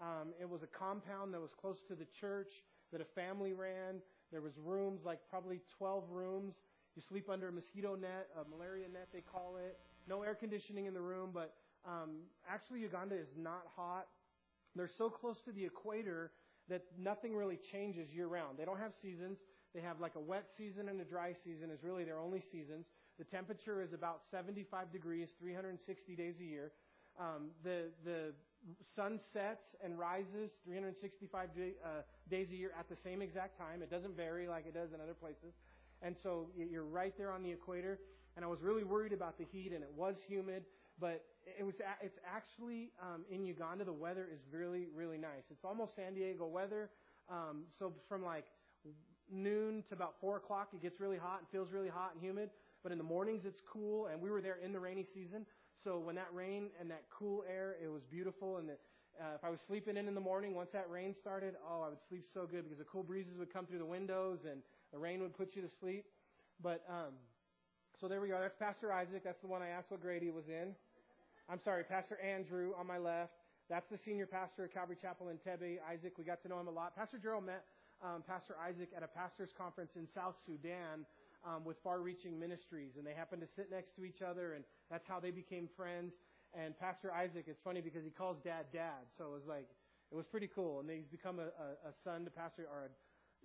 Um, it was a compound that was close to the church that a family ran. There was rooms, like probably 12 rooms. You sleep under a mosquito net, a malaria net they call it. No air conditioning in the room, but um, actually Uganda is not hot. They're so close to the equator that nothing really changes year round. They don't have seasons. They have like a wet season and a dry season is really their only seasons. The temperature is about 75 degrees 360 days a year. Um, the the sun sets and rises 365 day, uh, days a year at the same exact time. It doesn't vary like it does in other places. And so you're right there on the equator. And I was really worried about the heat, and it was humid. But it was it's actually um, in Uganda. The weather is really really nice. It's almost San Diego weather. Um, so from like noon to about four o'clock, it gets really hot and feels really hot and humid. But in the mornings, it's cool. And we were there in the rainy season, so when that rain and that cool air, it was beautiful. And the, uh, if I was sleeping in in the morning, once that rain started, oh, I would sleep so good because the cool breezes would come through the windows and the rain would put you to sleep. But um, so there we are. That's Pastor Isaac. That's the one I asked what grade he was in. I'm sorry, Pastor Andrew on my left. That's the senior pastor at Calvary Chapel in Entebbe. Isaac, we got to know him a lot. Pastor Gerald met um, Pastor Isaac at a pastor's conference in South Sudan um, with Far Reaching Ministries, and they happened to sit next to each other, and that's how they became friends. And Pastor Isaac, it's funny because he calls Dad Dad, so it was like it was pretty cool. And he's become a, a, a son to Pastor, or a,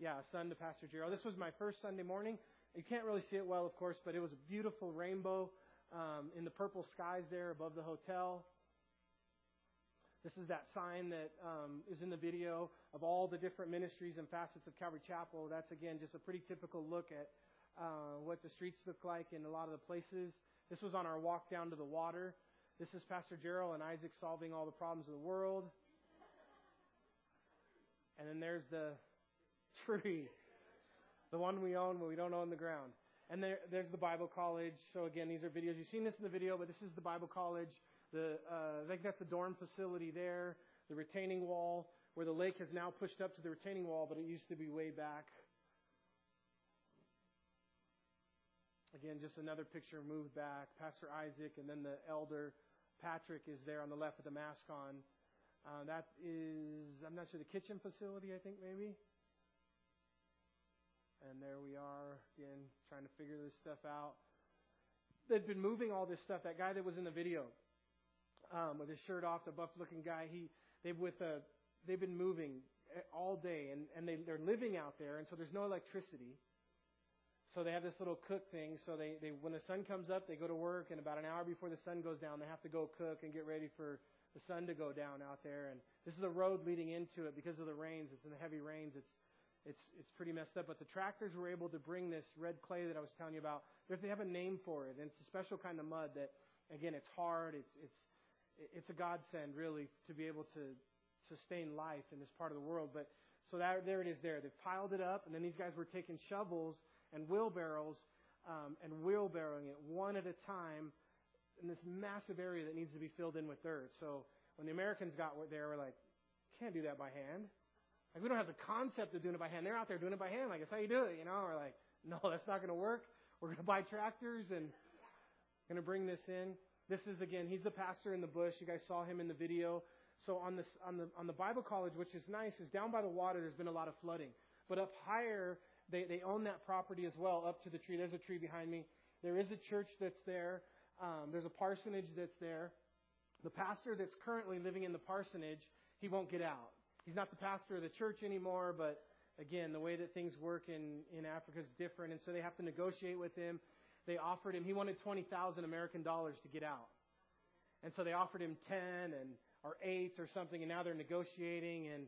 yeah, a son to Pastor Gerald. This was my first Sunday morning. You can't really see it well, of course, but it was a beautiful rainbow um, in the purple skies there above the hotel. This is that sign that um, is in the video of all the different ministries and facets of Calvary Chapel. That's again just a pretty typical look at uh, what the streets look like in a lot of the places. This was on our walk down to the water. This is Pastor Gerald and Isaac solving all the problems of the world. And then there's the tree, the one we own, but we don't own the ground. And there, there's the Bible College. So again, these are videos. You've seen this in the video, but this is the Bible College. The, uh, I think that's the dorm facility there. The retaining wall, where the lake has now pushed up to the retaining wall, but it used to be way back. Again, just another picture moved back. Pastor Isaac and then the elder Patrick is there on the left with the mask on. Uh, that is, I'm not sure, the kitchen facility, I think maybe. And there we are, again, trying to figure this stuff out. They've been moving all this stuff. That guy that was in the video um, with his shirt off, the buff-looking guy, he they've with a, they've been moving all day, and and they they're living out there, and so there's no electricity. So they have this little cook thing. So they, they when the sun comes up, they go to work, and about an hour before the sun goes down, they have to go cook and get ready for the sun to go down out there. And this is a road leading into it because of the rains. It's in the heavy rains. It's it's it's pretty messed up. But the tractors were able to bring this red clay that I was telling you about. They have a name for it, and it's a special kind of mud that, again, it's hard. It's it's it's a godsend really to be able to sustain life in this part of the world. But so that, there it is. There they've piled it up, and then these guys were taking shovels and wheelbarrows um, and wheelbarrowing it one at a time in this massive area that needs to be filled in with dirt. So when the Americans got there, we're like, can't do that by hand. Like we don't have the concept of doing it by hand. They're out there doing it by hand. Like that's how you do it, you know. We're like, no, that's not going to work. We're going to buy tractors and going to bring this in. This is again, he's the pastor in the bush. You guys saw him in the video. So on this on the on the Bible college, which is nice, is down by the water. There's been a lot of flooding, but up higher, they they own that property as well. Up to the tree. There's a tree behind me. There is a church that's there. Um, there's a parsonage that's there. The pastor that's currently living in the parsonage, he won't get out. He's not the pastor of the church anymore, but again, the way that things work in, in Africa is different, and so they have to negotiate with him. They offered him, he wanted 20,000 American dollars to get out. And so they offered him 10 and, or 8 or something, and now they're negotiating, and,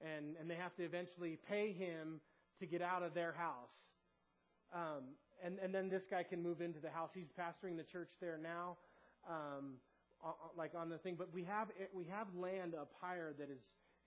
and, and they have to eventually pay him to get out of their house. Um, and, and then this guy can move into the house. He's pastoring the church there now, um, like on the thing. But we have, we have land up higher that is,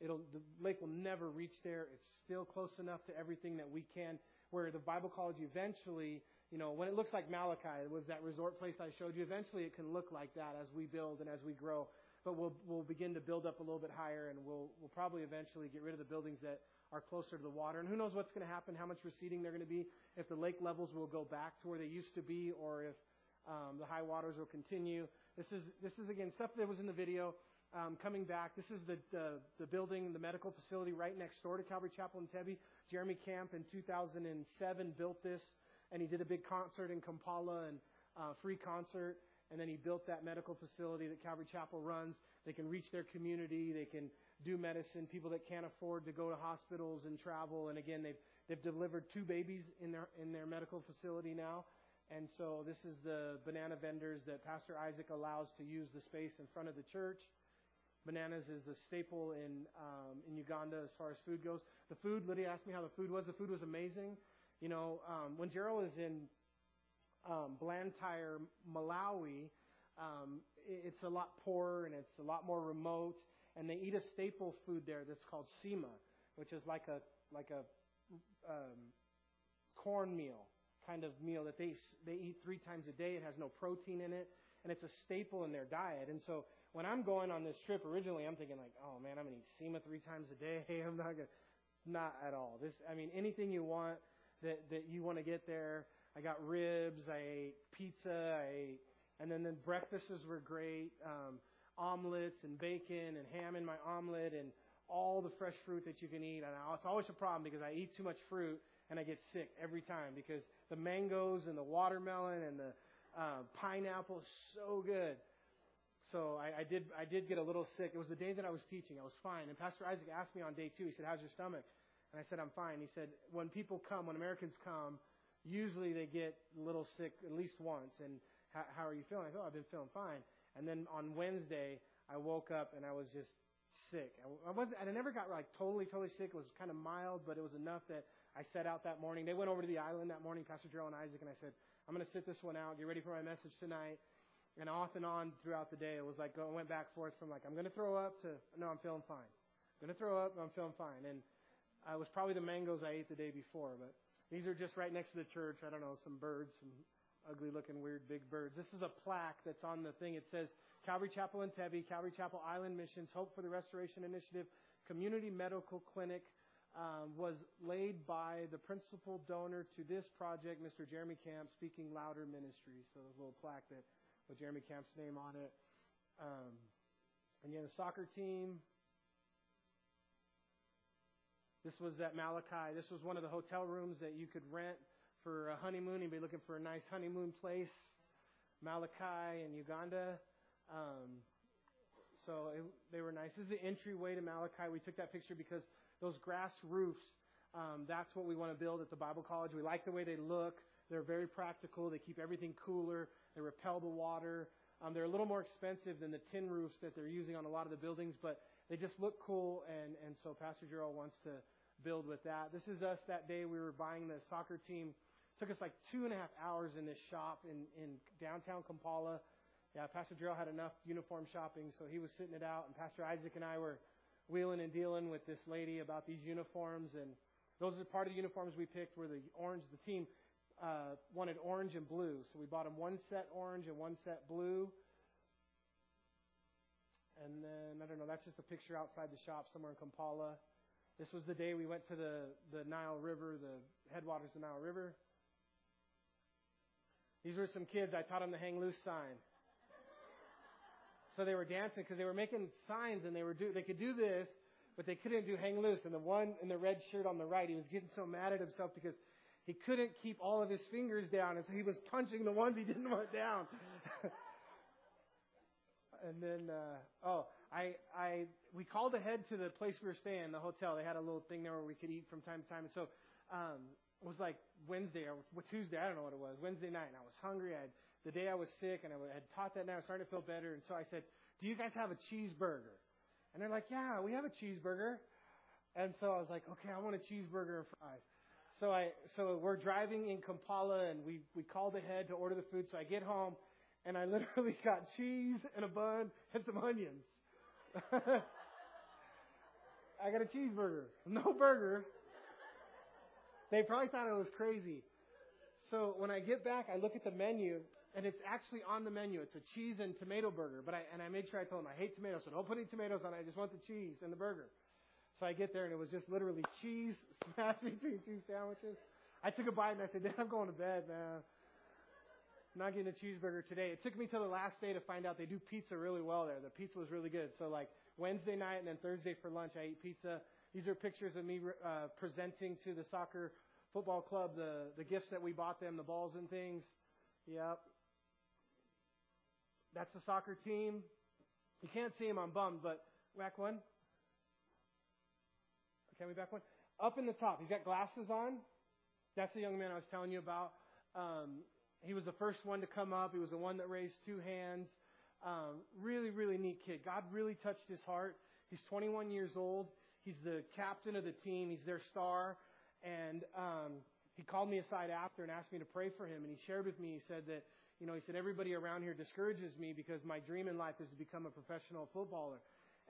It'll, the lake will never reach there. It's still close enough to everything that we can. Where the Bible college eventually, you know, when it looks like Malachi, it was that resort place I showed you. Eventually, it can look like that as we build and as we grow. But we'll we'll begin to build up a little bit higher, and we'll we'll probably eventually get rid of the buildings that are closer to the water. And who knows what's going to happen? How much receding they're going to be? If the lake levels will go back to where they used to be, or if um, the high waters will continue. This is this is again stuff that was in the video um, coming back. This is the, the, the building, the medical facility right next door to Calvary Chapel in Entebbe. Jeremy Camp in 2007 built this, and he did a big concert in Kampala and uh, free concert. And then he built that medical facility that Calvary Chapel runs. They can reach their community. They can do medicine. People that can't afford to go to hospitals and travel. And again, they've they've delivered two babies in their in their medical facility now. And so this is the banana vendors that Pastor Isaac allows to use the space in front of the church. Bananas is a staple in um, in Uganda as far as food goes. The food, Lydia asked me how the food was. The food was amazing. You know, um, when Gerald is in um, Blantyre, Malawi, um, it's a lot poorer and it's a lot more remote. And they eat a staple food there that's called sima, which is like a like a um, cornmeal kind of meal that they they eat three times a day. It has no protein in it, and it's a staple in their diet. And so when I'm going on this trip originally, I'm thinking like, oh man, I'm gonna eat sima three times a day. I'm not gonna, not at all. This, I mean, anything you want that that you want to get there. I got ribs. I ate pizza. I ate, and then the breakfasts were great. Um, omelets and bacon and ham in my omelet and all the fresh fruit that you can eat. And it's always a problem because I eat too much fruit and I get sick every time because the mangoes and the watermelon and the uh, pineapple is so good. So I, I did I did get a little sick. It was the day that I was teaching. I was fine. And Pastor Isaac asked me on day two. He said, "How's your stomach?" And I said, "I'm fine." He said, "When people come, when Americans come, usually they get a little sick at least once. And how, are you feeling?" I said, "Oh, I've been feeling fine." And then on Wednesday, I woke up and I was just sick. I, wasn't. I never got like totally totally sick. It was kind of mild, but it was enough that I set out that morning. They went over to the island that morning, Pastor Gerald and Isaac, and I said, "I'm going to sit this one out. Get ready for my message tonight." And off and on throughout the day, it was like I went back and forth from like I'm going to throw up to no, I'm feeling fine. I'm going to throw up, I'm feeling fine. And I was probably the mangoes I ate the day before, but these are just right next to the church. I don't know, some birds, some ugly looking weird big birds. This is a plaque that's on the thing. It says Calvary Chapel in Entebbe, Calvary Chapel Island Missions, Hope for the Restoration Initiative, Community Medical Clinic. Um, was laid by the principal donor to this project, Mr. Jeremy Camp, Speaking Louder Ministries. So there's a little plaque that with Jeremy Camp's name on it. Um, and you have a soccer team. This was at Malachi. This was one of the hotel rooms that you could rent for a honeymoon. Be looking for a nice honeymoon place. Malachi in Uganda. Um, so it, they were nice. This is the entryway to Malachi. We took that picture because those grass roofs, um, that's what we want to build at the Bible College. We like the way they look. They're very practical. They keep everything cooler. They repel the water. Um, they're a little more expensive than the tin roofs that they're using on a lot of the buildings, but they just look cool. And, and so Pastor Gerald wants to build with that. This is us that day. We were buying the soccer team. Took us like two and a half hours in this shop in, in downtown Kampala. Yeah, Pastor Gerald had enough uniform shopping, so he was sitting it out, and Pastor Isaac and I were wheeling and dealing with this lady about these uniforms, and those are part of the uniforms we picked were the orange. The team uh, wanted orange and blue. So we bought them one set orange and one set blue. And then, I don't know, that's just a picture outside the shop somewhere in Kampala. This was the day we went to the, the Nile River, the headwaters of the Nile River. These were some kids. I taught them the hang loose sign. So they were dancing because they were making signs and they were do they could do this, but they couldn't do hang loose. And the one in the red shirt on the right, he was getting so mad at himself because he couldn't keep all of his fingers down, and so he was punching the ones he didn't want down. and then, uh, oh, I, I, we called ahead to the place we were staying, the hotel. They had a little thing there where we could eat from time to time. So, um, it was like Wednesday or Tuesday, I don't know what it was, Wednesday night, and I was hungry. I had, the day I was sick, and I had taught that night, I was starting to feel better, and so I said, do you guys have a cheeseburger? And they're like, yeah, we have a cheeseburger. And so I was like, okay, I want a cheeseburger and fries. So I, so we're driving in Kampala, and we, we called ahead to order the food. So I get home, and I literally got cheese and a bun and some onions. I got a cheeseburger, no burger. They probably thought I was crazy. So when I get back, I look at the menu, and it's actually on the menu. It's a cheese and tomato burger. But I and I made sure I told them I hate tomatoes, so don't put any tomatoes on it. I just want the cheese and the burger. So I get there, and it was just literally cheese smashed between two sandwiches. I took a bite and I said, "Dad, I'm going to bed, man. Not getting a cheeseburger today." It took me till the last day to find out they do pizza really well there. The pizza was really good. So like Wednesday night and then Thursday for lunch, I ate pizza. These are pictures of me uh, presenting to the soccer football club the, the gifts that we bought them, the balls and things. Yep. That's the soccer team. You can't see him, I'm bummed, but back one. Can we back one? Up in the top, he's got glasses on. That's the young man I was telling you about. Um, he was the first one to come up. He was the one that raised two hands. Um, really, really neat kid. God really touched his heart. He's 21 years old. He's the captain of the team. He's their star. And um, he called me aside after and asked me to pray for him. And he shared with me, he said that, you know, he said, everybody around here discourages me because my dream in life is to become a professional footballer.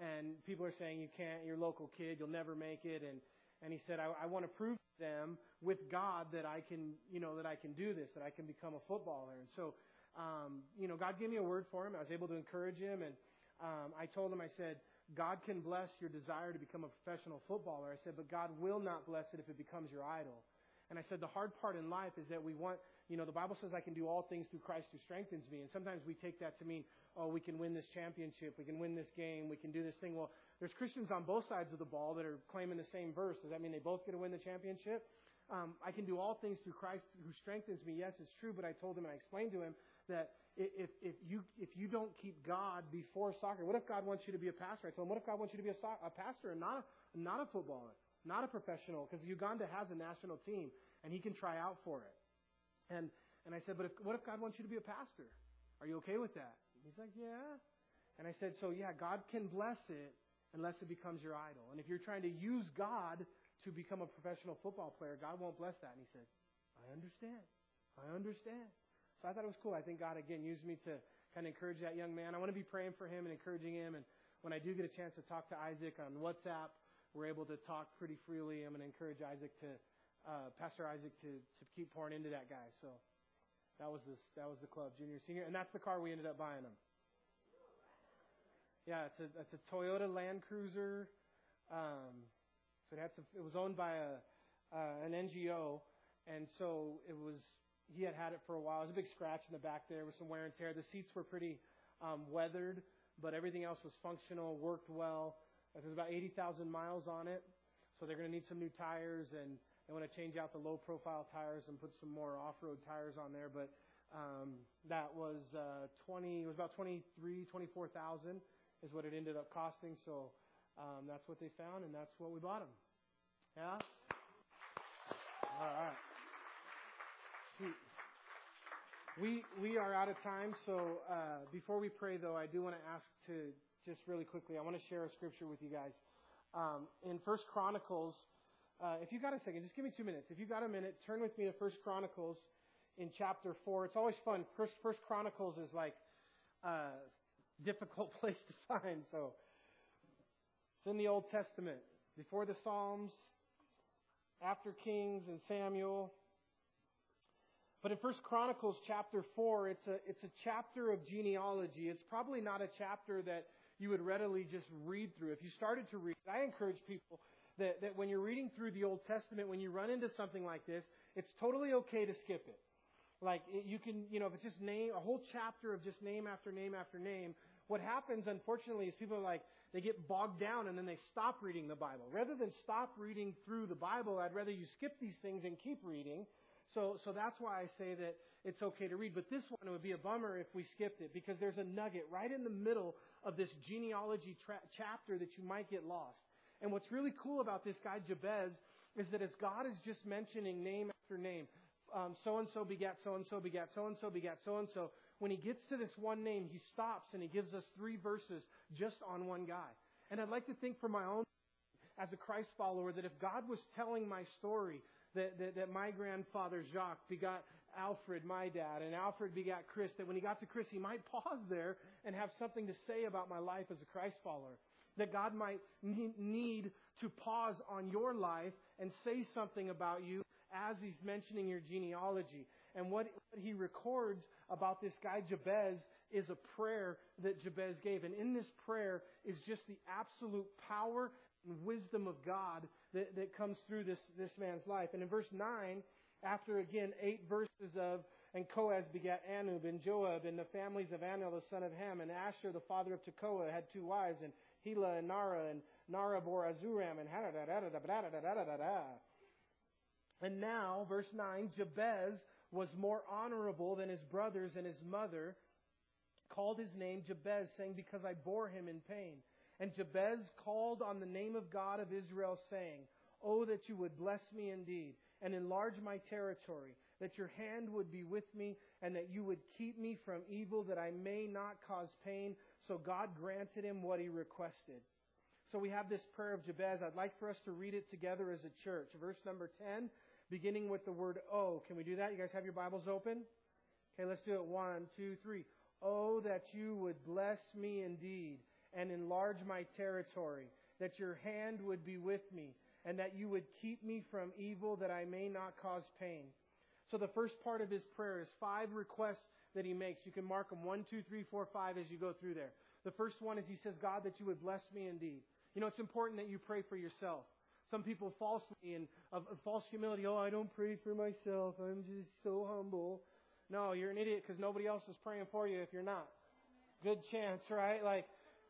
And people are saying, you can't, you're a local kid, you'll never make it. And, and he said, I, I want to prove to them with God that I can, you know, that I can do this, that I can become a footballer. And so, um, you know, God gave me a word for him. I was able to encourage him. And um, I told him, I said, God can bless your desire to become a professional footballer. I said, but God will not bless it if it becomes your idol. And I said, the hard part in life is that we want, you know, the Bible says I can do all things through Christ who strengthens me. And sometimes we take that to mean, oh, we can win this championship, we can win this game, we can do this thing. Well, there's Christians on both sides of the ball that are claiming the same verse. Does that mean they both get to win the championship? Um, I can do all things through Christ who strengthens me. Yes, it's true, but I told him I explained to him that if, if, you, if you don't keep God before soccer, what if God wants you to be a pastor? I told him, what if God wants you to be a, so- a pastor and not a, not a footballer, not a professional? Because Uganda has a national team and he can try out for it. And, and I said, but if, what if God wants you to be a pastor? Are you okay with that? He's like, yeah. And I said, so yeah, God can bless it unless it becomes your idol. And if you're trying to use God to become a professional football player, God won't bless that. And he said, I understand. I understand. So I thought it was cool. I think God, again, used me to kind of encourage that young man. I want to be praying for him and encouraging him. And when I do get a chance to talk to Isaac on WhatsApp, we're able to talk pretty freely. I'm going to encourage Isaac to, uh, Pastor Isaac to, to keep pouring into that guy. So that was this, that was the club, junior, senior. And that's the car we ended up buying him. Yeah, it's a, it's a Toyota Land Cruiser. Um, so it had some, it was owned by a, uh, an NGO. And so it was he had had it for a while. There's a big scratch in the back there with some wear and tear. The seats were pretty um, weathered, but everything else was functional, worked well. There's about 80,000 miles on it, so they're going to need some new tires, and they want to change out the low-profile tires and put some more off-road tires on there. But um, that was uh, 20. It was about 23, 24,000 is what it ended up costing. So um, that's what they found, and that's what we bought them. Yeah. All right. We we are out of time, so uh, before we pray, though, I do want to ask to just really quickly. I want to share a scripture with you guys. Um, in First Chronicles, uh, if you got a second, just give me two minutes. If you got a minute, turn with me to First Chronicles in chapter four. It's always fun. First First Chronicles is like a difficult place to find, so it's in the Old Testament, before the Psalms, after Kings and Samuel. But in First Chronicles chapter 4, it's a, it's a chapter of genealogy. It's probably not a chapter that you would readily just read through. If you started to read, I encourage people that, that when you're reading through the Old Testament, when you run into something like this, it's totally okay to skip it. Like you can, you know, if it's just name, a whole chapter of just name after name after name, what happens, unfortunately, is people are like, they get bogged down and then they stop reading the Bible. Rather than stop reading through the Bible, I'd rather you skip these things and keep reading. So, so that's why I say that it's okay to read. But this one, it would be a bummer if we skipped it because there's a nugget right in the middle of this genealogy tra- chapter that you might get lost. And what's really cool about this guy, Jabez, is that as God is just mentioning name after name, so and so begat so and so begat so and so begat so and so, when he gets to this one name, he stops and he gives us three verses just on one guy. And I'd like to think for my own, as a Christ follower, that if God was telling my story, that, that, that my grandfather Jacques begot Alfred, my dad, and Alfred begot Chris, that when he got to Chris, he might pause there and have something to say about my life as a Christ follower. That God might need to pause on your life and say something about you as he's mentioning your genealogy. And what, what he records about this guy Jabez is a prayer that Jabez gave. And in this prayer is just the absolute power wisdom of God that, that comes through this, this man's life. And in verse 9, after again eight verses of, and Koaz begat Anub and Joab and the families of Anil the son of Ham and Asher the father of Tekoa had two wives and Helah and Naarah and Naarah bore Azuram and and now, verse 9, Jabez was more honorable than his brothers, and his mother called his name Jabez, saying, Because I bore him in pain. And Jabez called on the name of God of Israel, saying, Oh, that you would bless me indeed, and enlarge my territory, that your hand would be with me, and that you would keep me from evil, that I may not cause pain. So God granted him what he requested. So we have this prayer of Jabez. I'd like for us to read it together as a church. Verse number 10, beginning with the word Oh. Can we do that? You guys have your Bibles open? Okay, let's do it. One, two, three. Oh, that you would bless me indeed and enlarge my territory, that your hand would be with me, and that you would keep me from evil, that I may not cause pain. So the first part of his prayer is five requests that he makes. You can mark them one, two, three, four, five as you go through there. The first one is he says, God, that you would bless me indeed. You know, it's important that you pray for yourself. Some people falsely and of, false humility, oh, I don't pray for myself. I'm just so humble. No, you're an idiot because nobody else is praying for you if you're not. Good chance, right? Like,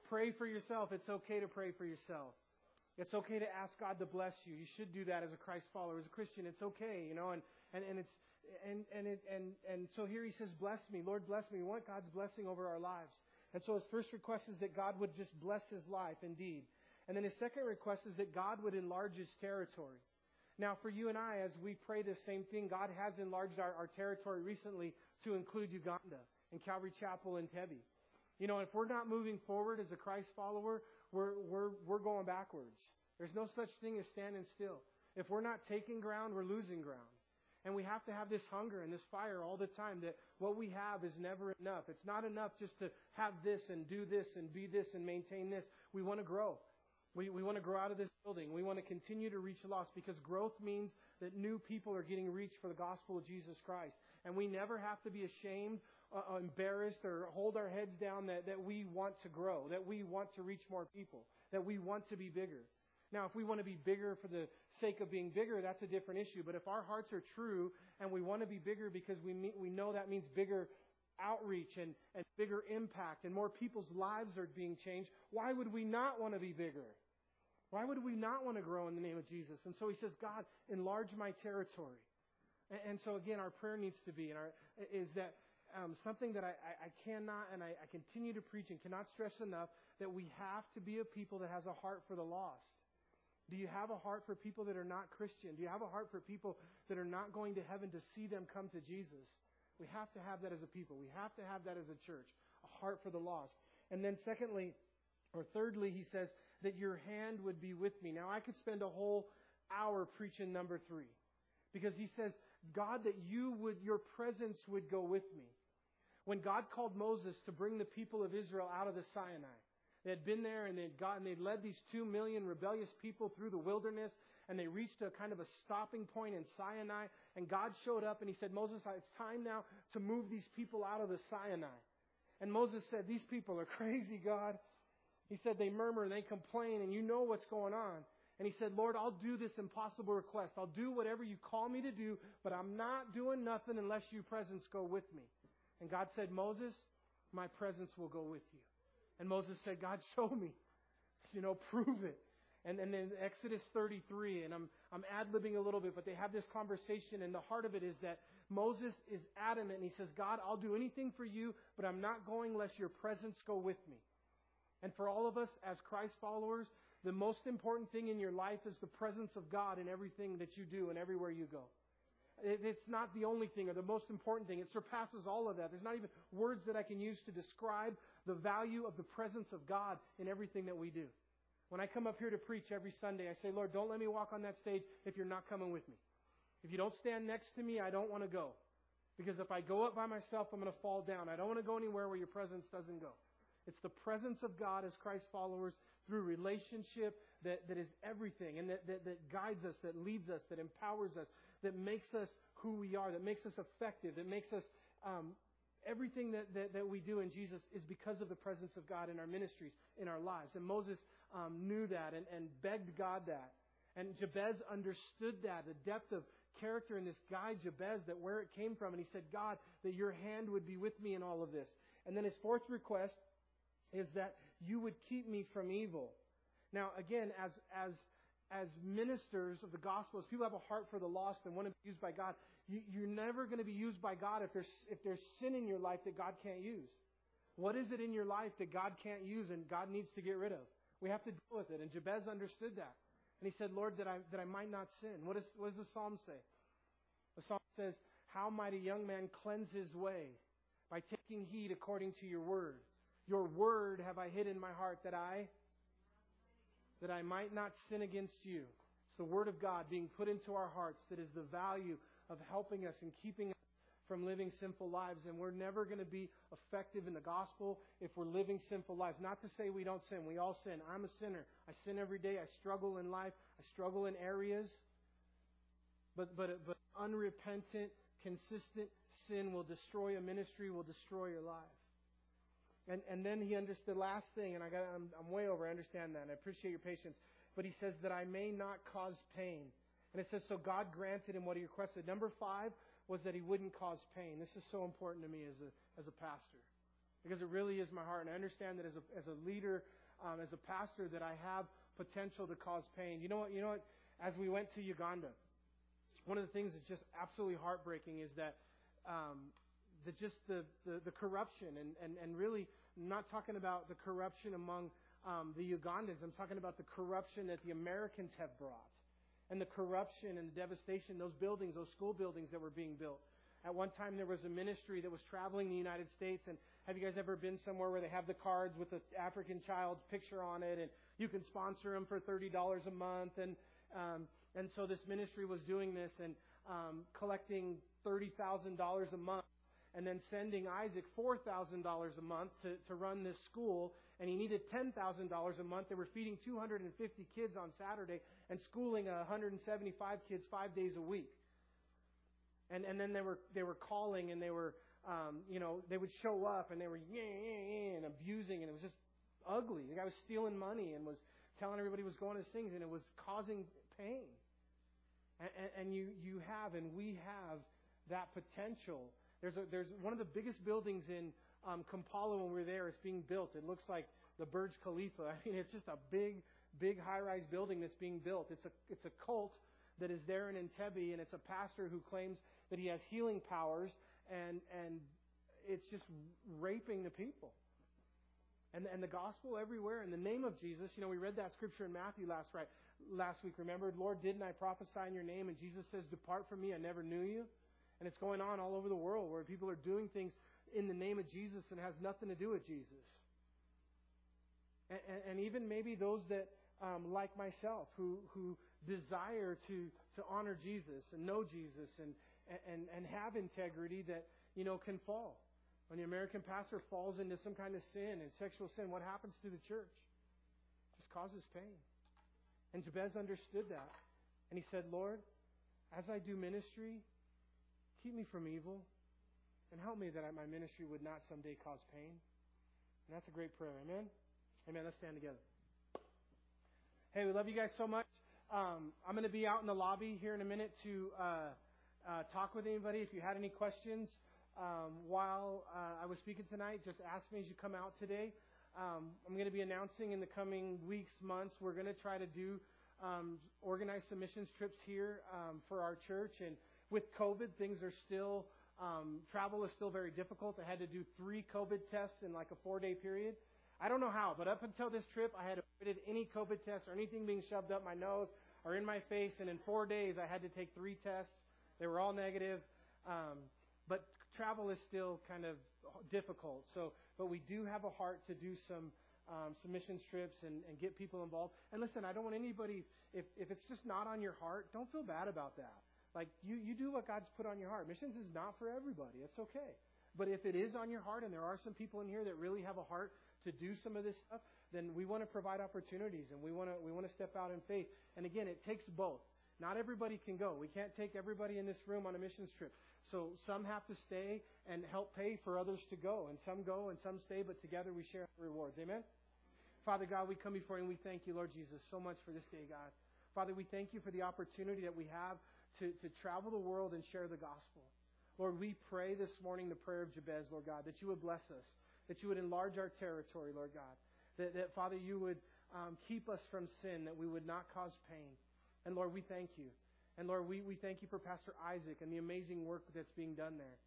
pray for yourself. It's okay to pray for yourself. It's okay to ask God to bless you. You should do that as a Christ follower, as a Christian. It's okay, you know, and, and, and it's and and it, and and so here he says, Bless me, Lord bless me. We want God's blessing over our lives. And so his first request is that God would just bless his life indeed. And then his second request is that God would enlarge his territory. Now, for you and I, as we pray this same thing, God has enlarged our, our territory recently to include Uganda and Calvary Chapel Entebbe. You know, if we're not moving forward as a Christ follower, we're, we're, we're going backwards. There's no such thing as standing still. If we're not taking ground, we're losing ground. And we have to have this hunger and this fire all the time that what we have is never enough. It's not enough just to have this and do this and be this and maintain this. We want to grow. We, we want to grow out of this building. We want to continue to reach the lost because growth means that new people are getting reached for the gospel of Jesus Christ. And we never have to be ashamed, uh, embarrassed, or hold our heads down that, that we want to grow, that we want to reach more people, that we want to be bigger. Now, if we want to be bigger for the sake of being bigger, that's a different issue. But if our hearts are true and we want to be bigger because we, meet, we know that means bigger outreach and, and bigger impact and more people's lives are being changed, why would we not want to be bigger? Why would we not want to grow in the name of Jesus? And so he says, God, enlarge my territory. And, and so again, our prayer needs to be, and our, is that um, something that I, I, I cannot and I, I continue to preach and cannot stress enough that we have to be a people that has a heart for the lost. Do you have a heart for people that are not Christian? Do you have a heart for people that are not going to heaven to see them come to Jesus? We have to have that as a people. We have to have that as a church, a heart for the lost. And then secondly, or thirdly, he says, that your hand would be with me. Now, I could spend a whole hour preaching number three because he says, God, that you would, your presence would go with me. When God called Moses to bring the people of Israel out of the Sinai, they had been there and they'd gotten, they'd led these two million rebellious people through the wilderness and they reached a kind of a stopping point in Sinai and God showed up and he said, Moses, it's time now to move these people out of the Sinai. And Moses said, these people are crazy, God. He said they murmur and they complain and you know what's going on. And he said, Lord, I'll do this impossible request. I'll do whatever you call me to do, but I'm not doing nothing unless your presence go with me. And God said, Moses, my presence will go with you. And Moses said, God, show me. You know, prove it. And, and then Exodus 33, and I'm, I'm ad-libbing a little bit, but they have this conversation, and the heart of it is that Moses is adamant, and he says, God, I'll do anything for you, but I'm not going unless your presence go with me. And for all of us as Christ followers, the most important thing in your life is the presence of God in everything that you do and everywhere you go. It's not the only thing or the most important thing. It surpasses all of that. There's not even words that I can use to describe the value of the presence of God in everything that we do. When I come up here to preach every Sunday, I say, Lord, don't let me walk on that stage if you're not coming with me. If you don't stand next to me, I don't want to go. Because if I go up by myself, I'm going to fall down. I don't want to go anywhere where your presence doesn't go. It's the presence of God as Christ followers through relationship that, that is everything and that, that, that guides us, that leads us, that empowers us, that makes us who we are, that makes us effective, that makes us um, everything that, that, that we do in Jesus is because of the presence of God in our ministries, in our lives. And Moses um, knew that and, and begged God that. And Jabez understood that, the depth of character in this guy, Jabez, that where it came from. And he said, God, that your hand would be with me in all of this. And then his fourth request is that you would keep me from evil. Now, again, as, as, as ministers of the gospel, as people have a heart for the lost and want to be used by God, you, you're never going to be used by God if there's, if there's sin in your life that God can't use. What is it in your life that God can't use and God needs to get rid of? We have to deal with it. And Jabez understood that. And he said, Lord, that I, that I might not sin. What, is, what does the psalm say? The psalm says, How might a young man cleanse his way? By taking heed according to your word. Your word have I hid in my heart that I that I might not sin against you. It's the word of God being put into our hearts that is the value of helping us and keeping us from living sinful lives. And we're never going to be effective in the gospel if we're living sinful lives. Not to say we don't sin. We all sin. I'm a sinner. I sin every day. I struggle in life. I struggle in areas. But, but, but unrepentant, consistent sin will destroy a ministry, will destroy your life. And, and then he understood the last thing, and I got, I'm, I'm way over, I understand that, and I appreciate your patience. But he says that I may not cause pain. And it says, so God granted him what he requested. Number five was that he wouldn't cause pain. This is so important to me as a, as a pastor. Because it really is my heart. And I understand that as a, as a leader, um, as a pastor, that I have potential to cause pain. You know what? You know what? As we went to Uganda, one of the things that's just absolutely heartbreaking is that um, the just the, the, the corruption and, and, and really not talking about the corruption among um, the Ugandans. I'm talking about the corruption that the Americans have brought and the corruption and the devastation, those buildings, those school buildings that were being built. At one time, there was a ministry that was traveling the United States. And have you guys ever been somewhere where they have the cards with the African child's picture on it, and you can sponsor them for thirty dollars a month? And um, and so this ministry was doing this and um, collecting thirty thousand dollars a month and then sending Isaac $4,000 a month to, to run this school, and he needed $10,000 a month. They were feeding 250 kids on Saturday and schooling 175 kids five days a week. And, and then they were, they were calling and they were, um, you know, they would show up and they were yeah, yeah, yeah, and abusing, and it was just ugly. The guy was stealing money and was telling everybody was going to things, and it was causing pain. And, and you, you have, and we have that potential there's, a, there's one of the biggest buildings in um, Kampala when we are there. It's being built. It looks like the Burj Khalifa. I mean, it's just a big, big high-rise building that's being built. It's a, it's a cult that is there in Entebbe, and it's a pastor who claims that he has healing powers, and, and it's just raping the people. And, and the gospel everywhere in the name of Jesus. You know, we read that scripture in Matthew last right last week. Remember, Lord, didn't I prophesy in your name? And Jesus says, "Depart from me, I never knew you." And it's going on all over the world where people are doing things in the name of Jesus and has nothing to do with Jesus. And, and, and even maybe those that, um, like myself, who, who desire to, to honor Jesus and know Jesus and, and, and have integrity that, you know, can fall. When the American pastor falls into some kind of sin and sexual sin, what happens to the church? It just causes pain. And Jabez understood that. And he said, Lord, as I do ministry, Keep me from evil and help me that my ministry would not someday cause pain. And that's a great prayer. Amen? Amen. Let's stand together. Hey, we love you guys so much. Um, I'm going to be out in the lobby here in a minute to uh, uh, talk with anybody. If you had any questions um, while uh, I was speaking tonight, just ask me as you come out today. Um, I'm going to be announcing in the coming weeks, months, we're going to try to do um, organize some missions trips here um, for our church. And with COVID, things are still um, travel is still very difficult. I had to do three COVID tests in like a four day period. I don't know how, but up until this trip, I had avoided any COVID tests or anything being shoved up my nose or in my face. And in four days, I had to take three tests. They were all negative. Um, but travel is still kind of difficult. So, but we do have a heart to do some um, some mission trips and, and get people involved. And listen, I don't want anybody if if it's just not on your heart, don't feel bad about that. Like you you do what God's put on your heart. Missions is not for everybody. It's okay. But if it is on your heart, and there are some people in here that really have a heart to do some of this stuff, then we want to provide opportunities and we want to we want to step out in faith. And again, it takes both. Not everybody can go. We can't take everybody in this room on a missions trip. So some have to stay and help pay for others to go, and some go and some stay, but together we share the rewards. Amen. Father God, we come before you and we thank you, Lord Jesus, so much for this day, God. Father, we thank you for the opportunity that we have to, to travel the world and share the gospel. Lord, we pray this morning the prayer of Jabez, Lord God, that you would bless us, that you would enlarge our territory, Lord God. That, that Father, you would um, keep us from sin, that we would not cause pain. And Lord, we thank you. And Lord, we, we thank you for Pastor Isaac and the amazing work that's being done there.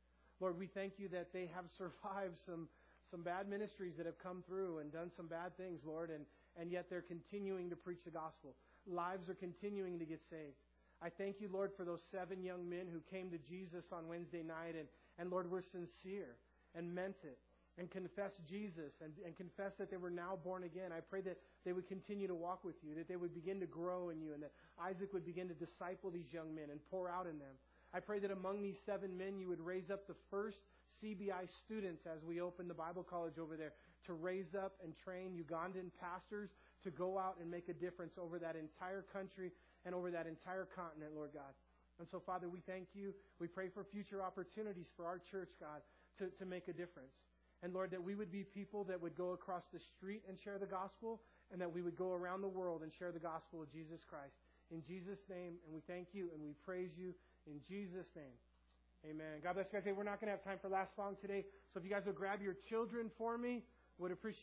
Lord, we thank you that they have survived some, some bad ministries that have come through and done some bad things, Lord, and, and yet they're continuing to preach the gospel. Lives are continuing to get saved. I thank you, Lord, for those seven young men who came to Jesus on Wednesday night and, and Lord, were sincere and meant it and confessed Jesus and, and confessed that they were now born again. I pray that they would continue to walk with you, that they would begin to grow in you, and that Isaac would begin to disciple these young men and pour out in them. I pray that among these seven men, you would raise up the first CBI students as we open the Bible college over there to raise up and train Ugandan pastors to go out and make a difference over that entire country and over that entire continent, Lord God. And so, Father, we thank you. We pray for future opportunities for our church, God, to, to make a difference. And Lord, that we would be people that would go across the street and share the gospel, and that we would go around the world and share the gospel of Jesus Christ. In Jesus' name, and we thank you and we praise you in Jesus' name. Amen. God bless you guys. Hey, we're not going to have time for last song today, so if you guys would grab your children for me, would appreciate